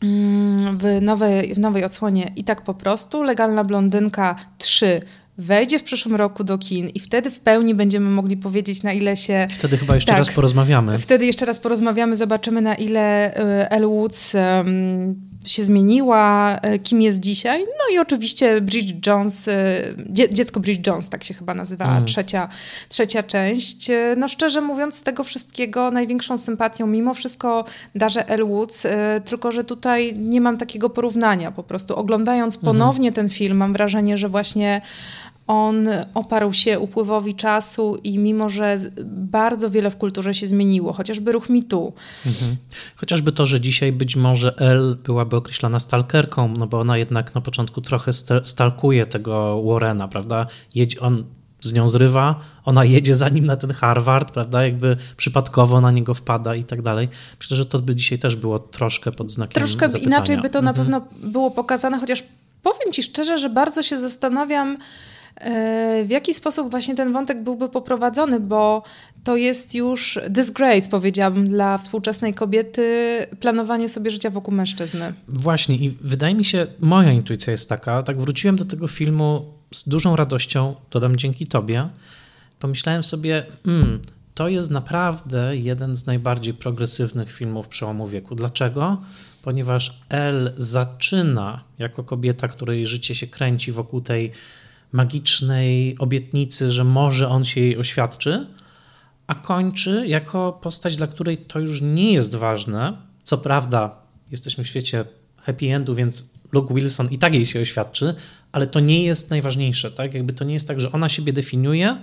mm, w nowej, w nowej odsłonie i tak po prostu. Legalna Blondynka 3 wejdzie w przyszłym roku do kin i wtedy w pełni będziemy mogli powiedzieć, na ile się. Wtedy chyba jeszcze tak, raz porozmawiamy. Wtedy jeszcze raz porozmawiamy, zobaczymy, na ile Elle Woods um, się zmieniła, e, kim jest dzisiaj. No i oczywiście Bridget Jones, dziecko Bridget Jones, tak się chyba nazywała, mm. trzecia, trzecia część. No szczerze mówiąc, z tego wszystkiego największą sympatią mimo wszystko darzę Elle Woods, tylko że tutaj nie mam takiego porównania. Po prostu oglądając mhm. ponownie mm. ten film, mam wrażenie, że właśnie on oparł się upływowi czasu i mimo, że bardzo wiele w kulturze się zmieniło, chociażby ruch mitu. Mhm. Chociażby to, że dzisiaj być może El byłaby określana stalkerką, no bo ona jednak na początku trochę stalkuje tego Warrena, prawda? Jedź, on z nią zrywa, ona jedzie za nim na ten Harvard, prawda? Jakby przypadkowo na niego wpada i tak dalej. Myślę, że to by dzisiaj też było troszkę pod znakiem Troszkę zapytania. inaczej by to mhm. na pewno było pokazane, chociaż powiem ci szczerze, że bardzo się zastanawiam, w jaki sposób właśnie ten wątek byłby poprowadzony, bo to jest już disgrace, powiedziałabym, dla współczesnej kobiety planowanie sobie życia wokół mężczyzny. Właśnie i wydaje mi się, moja intuicja jest taka, tak wróciłem do tego filmu z dużą radością, dodam dzięki tobie, pomyślałem sobie, hmm, to jest naprawdę jeden z najbardziej progresywnych filmów przełomu wieku. Dlaczego? Ponieważ Elle zaczyna jako kobieta, której życie się kręci wokół tej magicznej obietnicy, że może on się jej oświadczy, a kończy jako postać, dla której to już nie jest ważne. Co prawda, jesteśmy w świecie happy endu, więc Luke Wilson i tak jej się oświadczy, ale to nie jest najważniejsze, tak? Jakby to nie jest tak, że ona siebie definiuje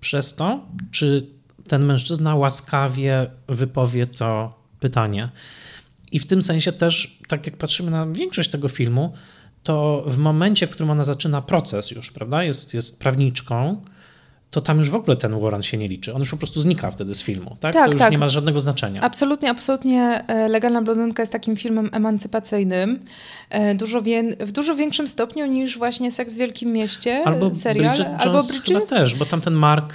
przez to, czy ten mężczyzna łaskawie wypowie to pytanie. I w tym sensie też, tak jak patrzymy na większość tego filmu, to w momencie, w którym ona zaczyna proces już, prawda, jest, jest prawniczką, to tam już w ogóle ten Warren się nie liczy. On już po prostu znika wtedy z filmu, tak? tak to już tak. nie ma żadnego znaczenia. Absolutnie, absolutnie. E, Legalna Blondynka jest takim filmem emancypacyjnym. E, dużo w dużo większym stopniu niż właśnie Seks w Wielkim Mieście, albo serial. Bridget Jones albo Bridget... chyba też, bo tam ten Mark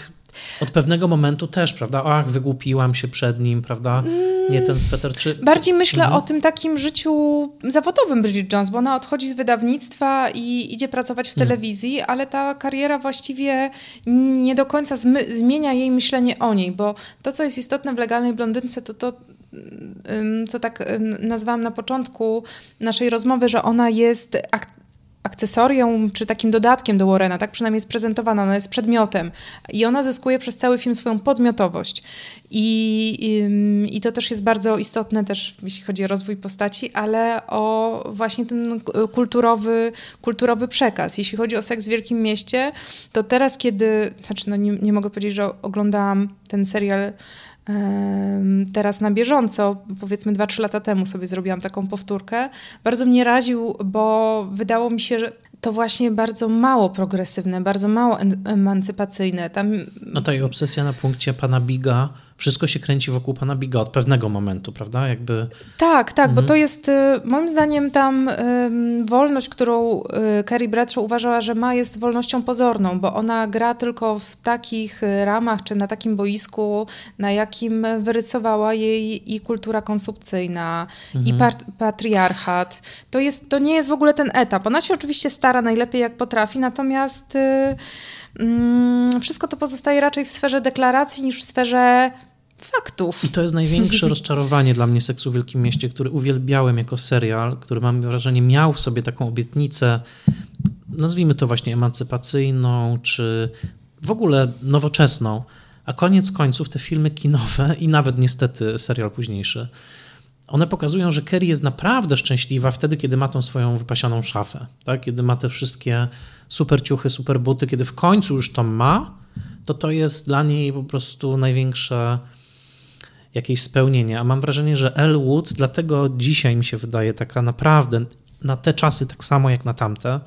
od pewnego momentu też, prawda? Ach, wygłupiłam się przed nim, prawda? Nie ten sweter. Czy... Bardziej myślę mhm. o tym takim życiu zawodowym Bridget Jones, bo ona odchodzi z wydawnictwa i idzie pracować w mhm. telewizji, ale ta kariera właściwie nie do końca zmienia jej myślenie o niej, bo to, co jest istotne w legalnej blondynce, to to, co tak nazwałam na początku naszej rozmowy, że ona jest akcesorium czy takim dodatkiem do Warrena, tak przynajmniej jest prezentowana, ona jest przedmiotem i ona zyskuje przez cały film swoją podmiotowość. I, i, I, to też jest bardzo istotne też, jeśli chodzi o rozwój postaci, ale o właśnie ten kulturowy, kulturowy przekaz. Jeśli chodzi o seks w Wielkim Mieście, to teraz, kiedy, znaczy no nie, nie mogę powiedzieć, że oglądałam ten serial teraz na bieżąco, powiedzmy 2-3 lata temu sobie zrobiłam taką powtórkę. Bardzo mnie raził, bo wydało mi się, że to właśnie bardzo mało progresywne, bardzo mało emancypacyjne. Tam... No ta i obsesja na punkcie pana Biga wszystko się kręci wokół pana Biga od pewnego momentu, prawda? Jakby... Tak, tak, mhm. bo to jest y, moim zdaniem tam wolność, którą y, Carrie Bradshaw uważała, że ma, jest wolnością pozorną, bo ona gra tylko w takich y, ramach, czy na takim boisku, na jakim wyrysowała jej i kultura konsumpcyjna, mhm. i patriarchat. To, jest, to nie jest w ogóle ten etap. Ona się oczywiście stara najlepiej jak potrafi, natomiast wszystko to pozostaje raczej w sferze deklaracji niż w sferze faktów. I to jest największe rozczarowanie dla mnie Seksu w Wielkim Mieście, który uwielbiałem jako serial, który mam wrażenie miał w sobie taką obietnicę, nazwijmy to właśnie emancypacyjną, czy w ogóle nowoczesną, a koniec końców te filmy kinowe i nawet niestety serial późniejszy, one pokazują, że Kerry jest naprawdę szczęśliwa wtedy, kiedy ma tą swoją wypasioną szafę, tak? kiedy ma te wszystkie super ciuchy, super buty, kiedy w końcu już to ma, to to jest dla niej po prostu największe jakieś spełnienie. A mam wrażenie, że Elle Woods dlatego dzisiaj mi się wydaje taka naprawdę na te czasy tak samo jak na tamte,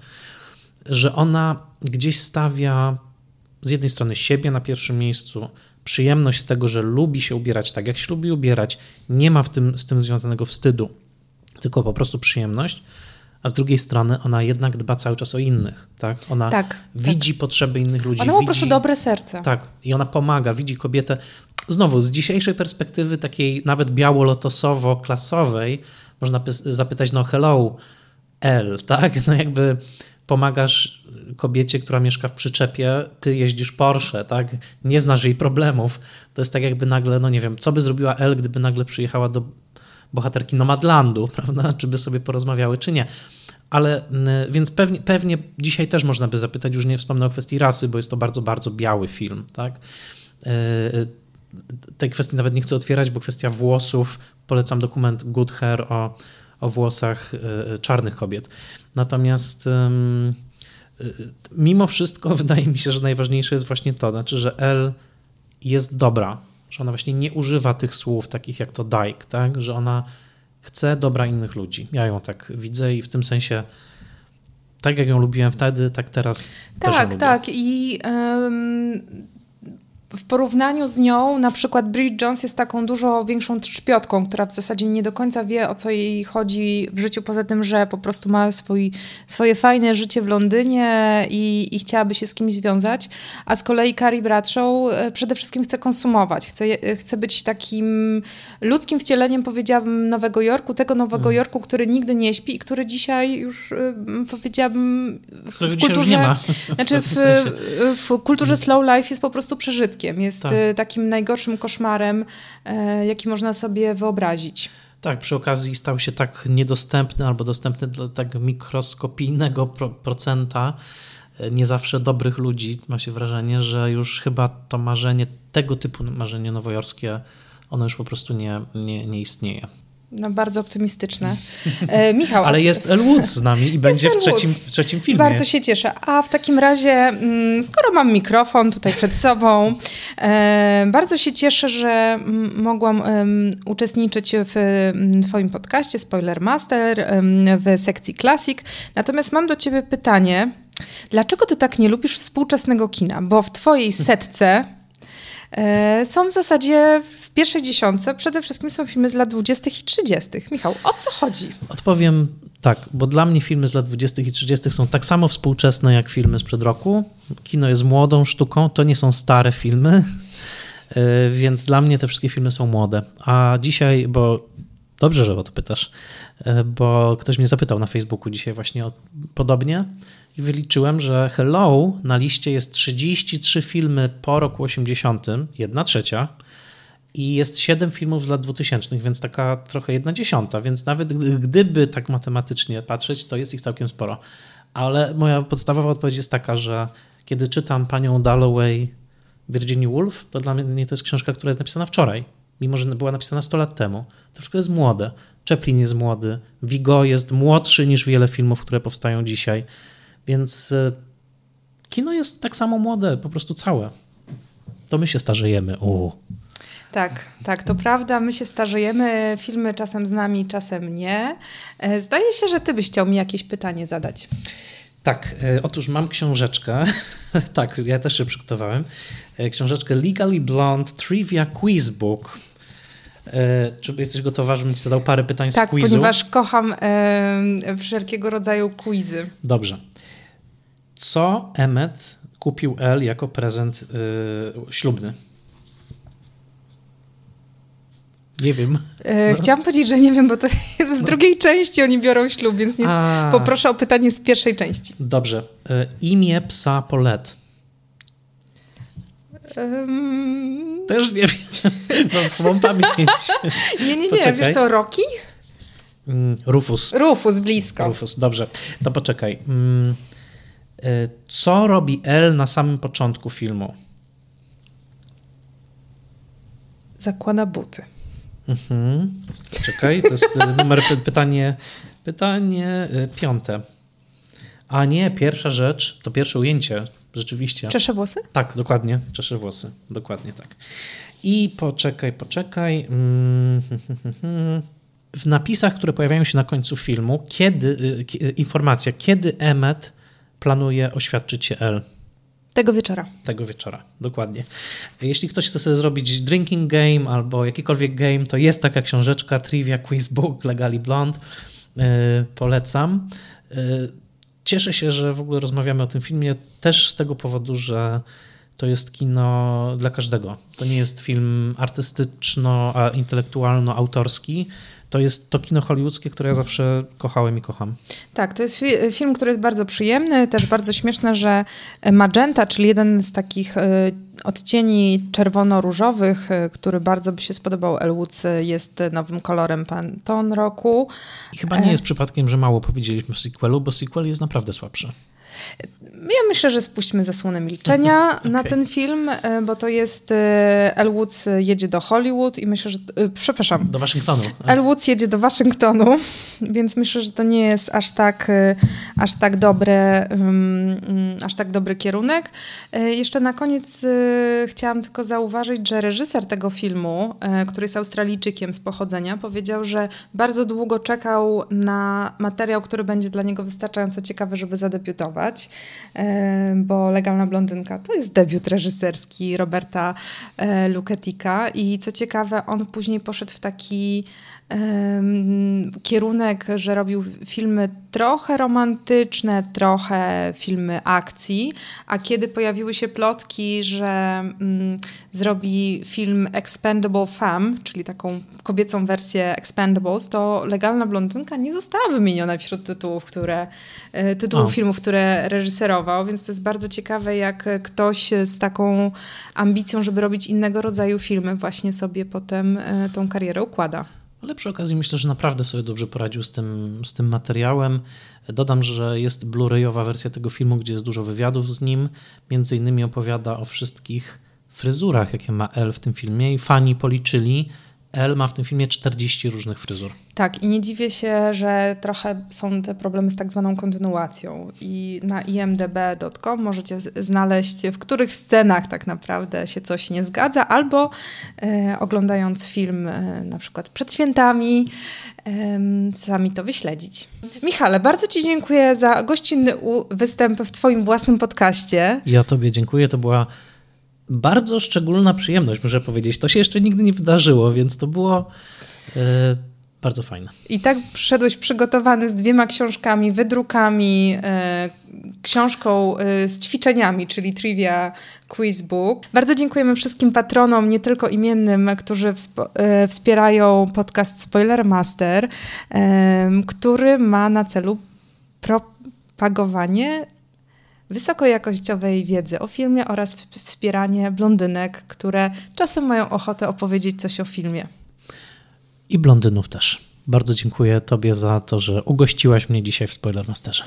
że ona gdzieś stawia z jednej strony siebie na pierwszym miejscu, przyjemność z tego, że lubi się ubierać tak, jak się lubi ubierać, nie ma w tym, z tym związanego wstydu, tylko po prostu przyjemność, a z drugiej strony ona jednak dba cały czas o innych. Tak? Ona tak, widzi tak. potrzeby innych ludzi. Ona ma po prostu dobre serce. Tak, i ona pomaga, widzi kobietę. Znowu, z dzisiejszej perspektywy, takiej nawet biało-lotosowo-klasowej, można zapytać, no hello, L, tak? No jakby pomagasz kobiecie, która mieszka w przyczepie, ty jeździsz Porsche, tak? Nie znasz jej problemów. To jest tak jakby nagle, no nie wiem, co by zrobiła El, gdyby nagle przyjechała do bohaterki Nomadlandu, prawda? Czy by sobie porozmawiały, czy nie. Ale więc pewnie, pewnie dzisiaj też można by zapytać, już nie wspomnę o kwestii rasy, bo jest to bardzo, bardzo biały film, tak? E, e, tej kwestii nawet nie chcę otwierać, bo kwestia włosów, polecam dokument Good Hair o, o włosach e, czarnych kobiet. Natomiast mimo wszystko wydaje mi się, że najważniejsze jest właśnie to, znaczy, że L jest dobra, że ona właśnie nie używa tych słów takich jak to Dyke, tak? że ona chce dobra innych ludzi. Ja ją tak widzę i w tym sensie tak jak ją lubiłem wtedy, tak teraz tak, też ją Tak, tak. I w porównaniu z nią, na przykład Bridget Jones jest taką dużo większą trzpiotką, która w zasadzie nie do końca wie, o co jej chodzi w życiu, poza tym, że po prostu ma swój, swoje fajne życie w Londynie i, i chciałaby się z kimś związać. A z kolei Carrie Bradshaw e, przede wszystkim chce konsumować, chce, chce być takim ludzkim wcieleniem, powiedziałabym, Nowego Jorku, tego Nowego hmm. Jorku, który nigdy nie śpi i który dzisiaj już, e, powiedziałabym, w kulturze, znaczy w, w kulturze slow life jest po prostu jest tak. Y, takim najgorszym koszmarem, e, jaki można sobie wyobrazić. Tak, przy okazji stał się tak niedostępny albo dostępny dla tak mikroskopijnego pro procenta e, nie zawsze dobrych ludzi, ma się wrażenie, że już chyba to marzenie, tego typu marzenie nowojorskie, ono już po prostu nie, nie, nie istnieje. No, bardzo optymistyczne. E, Michał. Ale jest Elwood z nami i będzie w trzecim, w trzecim filmie. Bardzo się cieszę. A w takim razie, mm, skoro mam mikrofon tutaj przed sobą, e, bardzo się cieszę, że mogłam uczestniczyć w Twoim podcaście Spoiler Master w sekcji Classic. Natomiast mam do Ciebie pytanie. Dlaczego Ty tak nie lubisz współczesnego kina? Bo w Twojej setce E, są w zasadzie w pierwszej dziesiątce przede wszystkim są filmy z lat 20. i 30. Michał, o co chodzi? Odpowiem tak, bo dla mnie filmy z lat 20. i 30. są tak samo współczesne jak filmy sprzed roku. Kino jest młodą sztuką, to nie są stare filmy, e, więc dla mnie te wszystkie filmy są młode. A dzisiaj, bo dobrze, że o to pytasz, e, bo ktoś mnie zapytał na Facebooku dzisiaj właśnie o, podobnie i wyliczyłem, że Hello na liście jest 33 filmy po roku 80, jedna trzecia i jest 7 filmów z lat 2000, więc taka trochę jedna dziesiąta, więc nawet gdyby tak matematycznie patrzeć, to jest ich całkiem sporo. Ale moja podstawowa odpowiedź jest taka, że kiedy czytam panią Dalloway Virginia Woolf, to dla mnie to jest książka, która jest napisana wczoraj, mimo że była napisana 100 lat temu. Wszystko jest młode. Chaplin jest młody, Vigo jest młodszy niż wiele filmów, które powstają dzisiaj. Więc e, kino jest tak samo młode, po prostu całe. To my się starzejemy. U. Tak, tak, to prawda. My się starzejemy, filmy czasem z nami, czasem nie. E, zdaje się, że ty byś chciał mi jakieś pytanie zadać. Tak, e, otóż mam książeczkę. tak, ja też się przygotowałem. Książeczkę Legally Blonde Trivia Quiz Book. Czy jesteś gotowa, żebym ci zadał parę pytań tak, z quizu? Tak, ponieważ kocham e, wszelkiego rodzaju quizy. Dobrze. Co Emmet kupił El jako prezent yy, ślubny? Nie wiem. E, chciałam powiedzieć, że nie wiem, bo to jest w no. drugiej części, oni biorą ślub, więc nie, poproszę o pytanie z pierwszej części. Dobrze. E, imię psa Polet. Um... Też nie wiem. Mam słabą pamięć. nie, nie, nie. Wiesz co, Rocky? Mm, Rufus. Rufus, blisko. Rufus, dobrze. To poczekaj. Mm, co robi L na samym początku filmu? Zakłada buty. Mhm. Czekaj, to jest e, numer pytanie, pytanie e, piąte. A nie, pierwsza rzecz, to pierwsze ujęcie, rzeczywiście. Czesze włosy? Tak, dokładnie, czesze włosy, dokładnie tak. I poczekaj, poczekaj. Mm, w napisach, które pojawiają się na końcu filmu, kiedy, informacja, kiedy Emmet planuje oświadczyć się L. Tego wieczora. Tego wieczora, dokładnie. Jeśli ktoś chce sobie zrobić drinking game albo jakikolwiek game, to jest taka książeczka Trivia Quiz Book Legally Blonde. Yy, polecam. Yy, cieszę się, że w ogóle rozmawiamy o tym filmie też z tego powodu, że to jest kino dla każdego. To nie jest film artystyczno-intelektualno-autorski, to jest to kino hollywoodzkie, które ja zawsze kochałem i kocham. Tak, to jest fi film, który jest bardzo przyjemny, też bardzo śmieszne, że magenta, czyli jeden z takich y, odcieni czerwono-różowych, y, który bardzo by się spodobał Elwoods, jest nowym kolorem Pantone roku. I chyba nie jest przypadkiem, że mało powiedzieliśmy o sequelu, bo sequel jest naprawdę słabszy. Ja myślę, że spuśćmy zasłonę milczenia okay. na ten film, e, bo to jest e, El Woods jedzie do Hollywood i myślę, że. E, przepraszam. Do Waszyngtonu. El Woods jedzie do Waszyngtonu, więc myślę, że to nie jest aż tak, aż tak dobry, aż tak dobry kierunek. Jeszcze na koniec chciałam tylko zauważyć, że reżyser tego filmu, który jest Australijczykiem z pochodzenia, powiedział, że bardzo długo czekał na materiał, który będzie dla niego wystarczająco ciekawy, żeby zadebiutować. E, bo Legalna Blondynka to jest debiut reżyserski Roberta e, Luketika i co ciekawe, on później poszedł w taki kierunek, że robił filmy trochę romantyczne, trochę filmy akcji, a kiedy pojawiły się plotki, że mm, zrobi film Expendable Femme, czyli taką kobiecą wersję Expendables, to Legalna Blondynka nie została wymieniona wśród tytułów, które, e, tytułów filmów, które reżyserował, więc to jest bardzo ciekawe, jak ktoś z taką ambicją, żeby robić innego rodzaju filmy, właśnie sobie potem e, tą karierę układa. Ale przy okazji myślę, że naprawdę sobie dobrze poradził z tym, z tym materiałem. Dodam, że jest Blu-rayowa wersja tego filmu, gdzie jest dużo wywiadów z nim. Między innymi opowiada o wszystkich fryzurach, jakie ma El w tym filmie i fani policzyli, El ma w tym filmie 40 różnych fryzur. Tak, i nie dziwię się, że trochę są te problemy z tak zwaną kontynuacją. I na imdb.com możecie znaleźć, w których scenach tak naprawdę się coś nie zgadza, albo e, oglądając film e, na przykład przed świętami, e, sami to wyśledzić. Michale, bardzo Ci dziękuję za gościnny występ w Twoim własnym podcaście. Ja Tobie dziękuję. To była bardzo szczególna przyjemność, muszę powiedzieć. To się jeszcze nigdy nie wydarzyło, więc to było e, bardzo fajne. I tak przyszedłeś przygotowany z dwiema książkami, wydrukami, e, książką e, z ćwiczeniami, czyli Trivia Quiz Book. Bardzo dziękujemy wszystkim patronom, nie tylko imiennym, którzy wspierają podcast Spoiler Master, który ma na celu propagowanie wysokojakościowej wiedzy o filmie oraz wspieranie blondynek, które czasem mają ochotę opowiedzieć coś o filmie. I blondynów też. Bardzo dziękuję Tobie za to, że ugościłaś mnie dzisiaj w Spoilermasterze.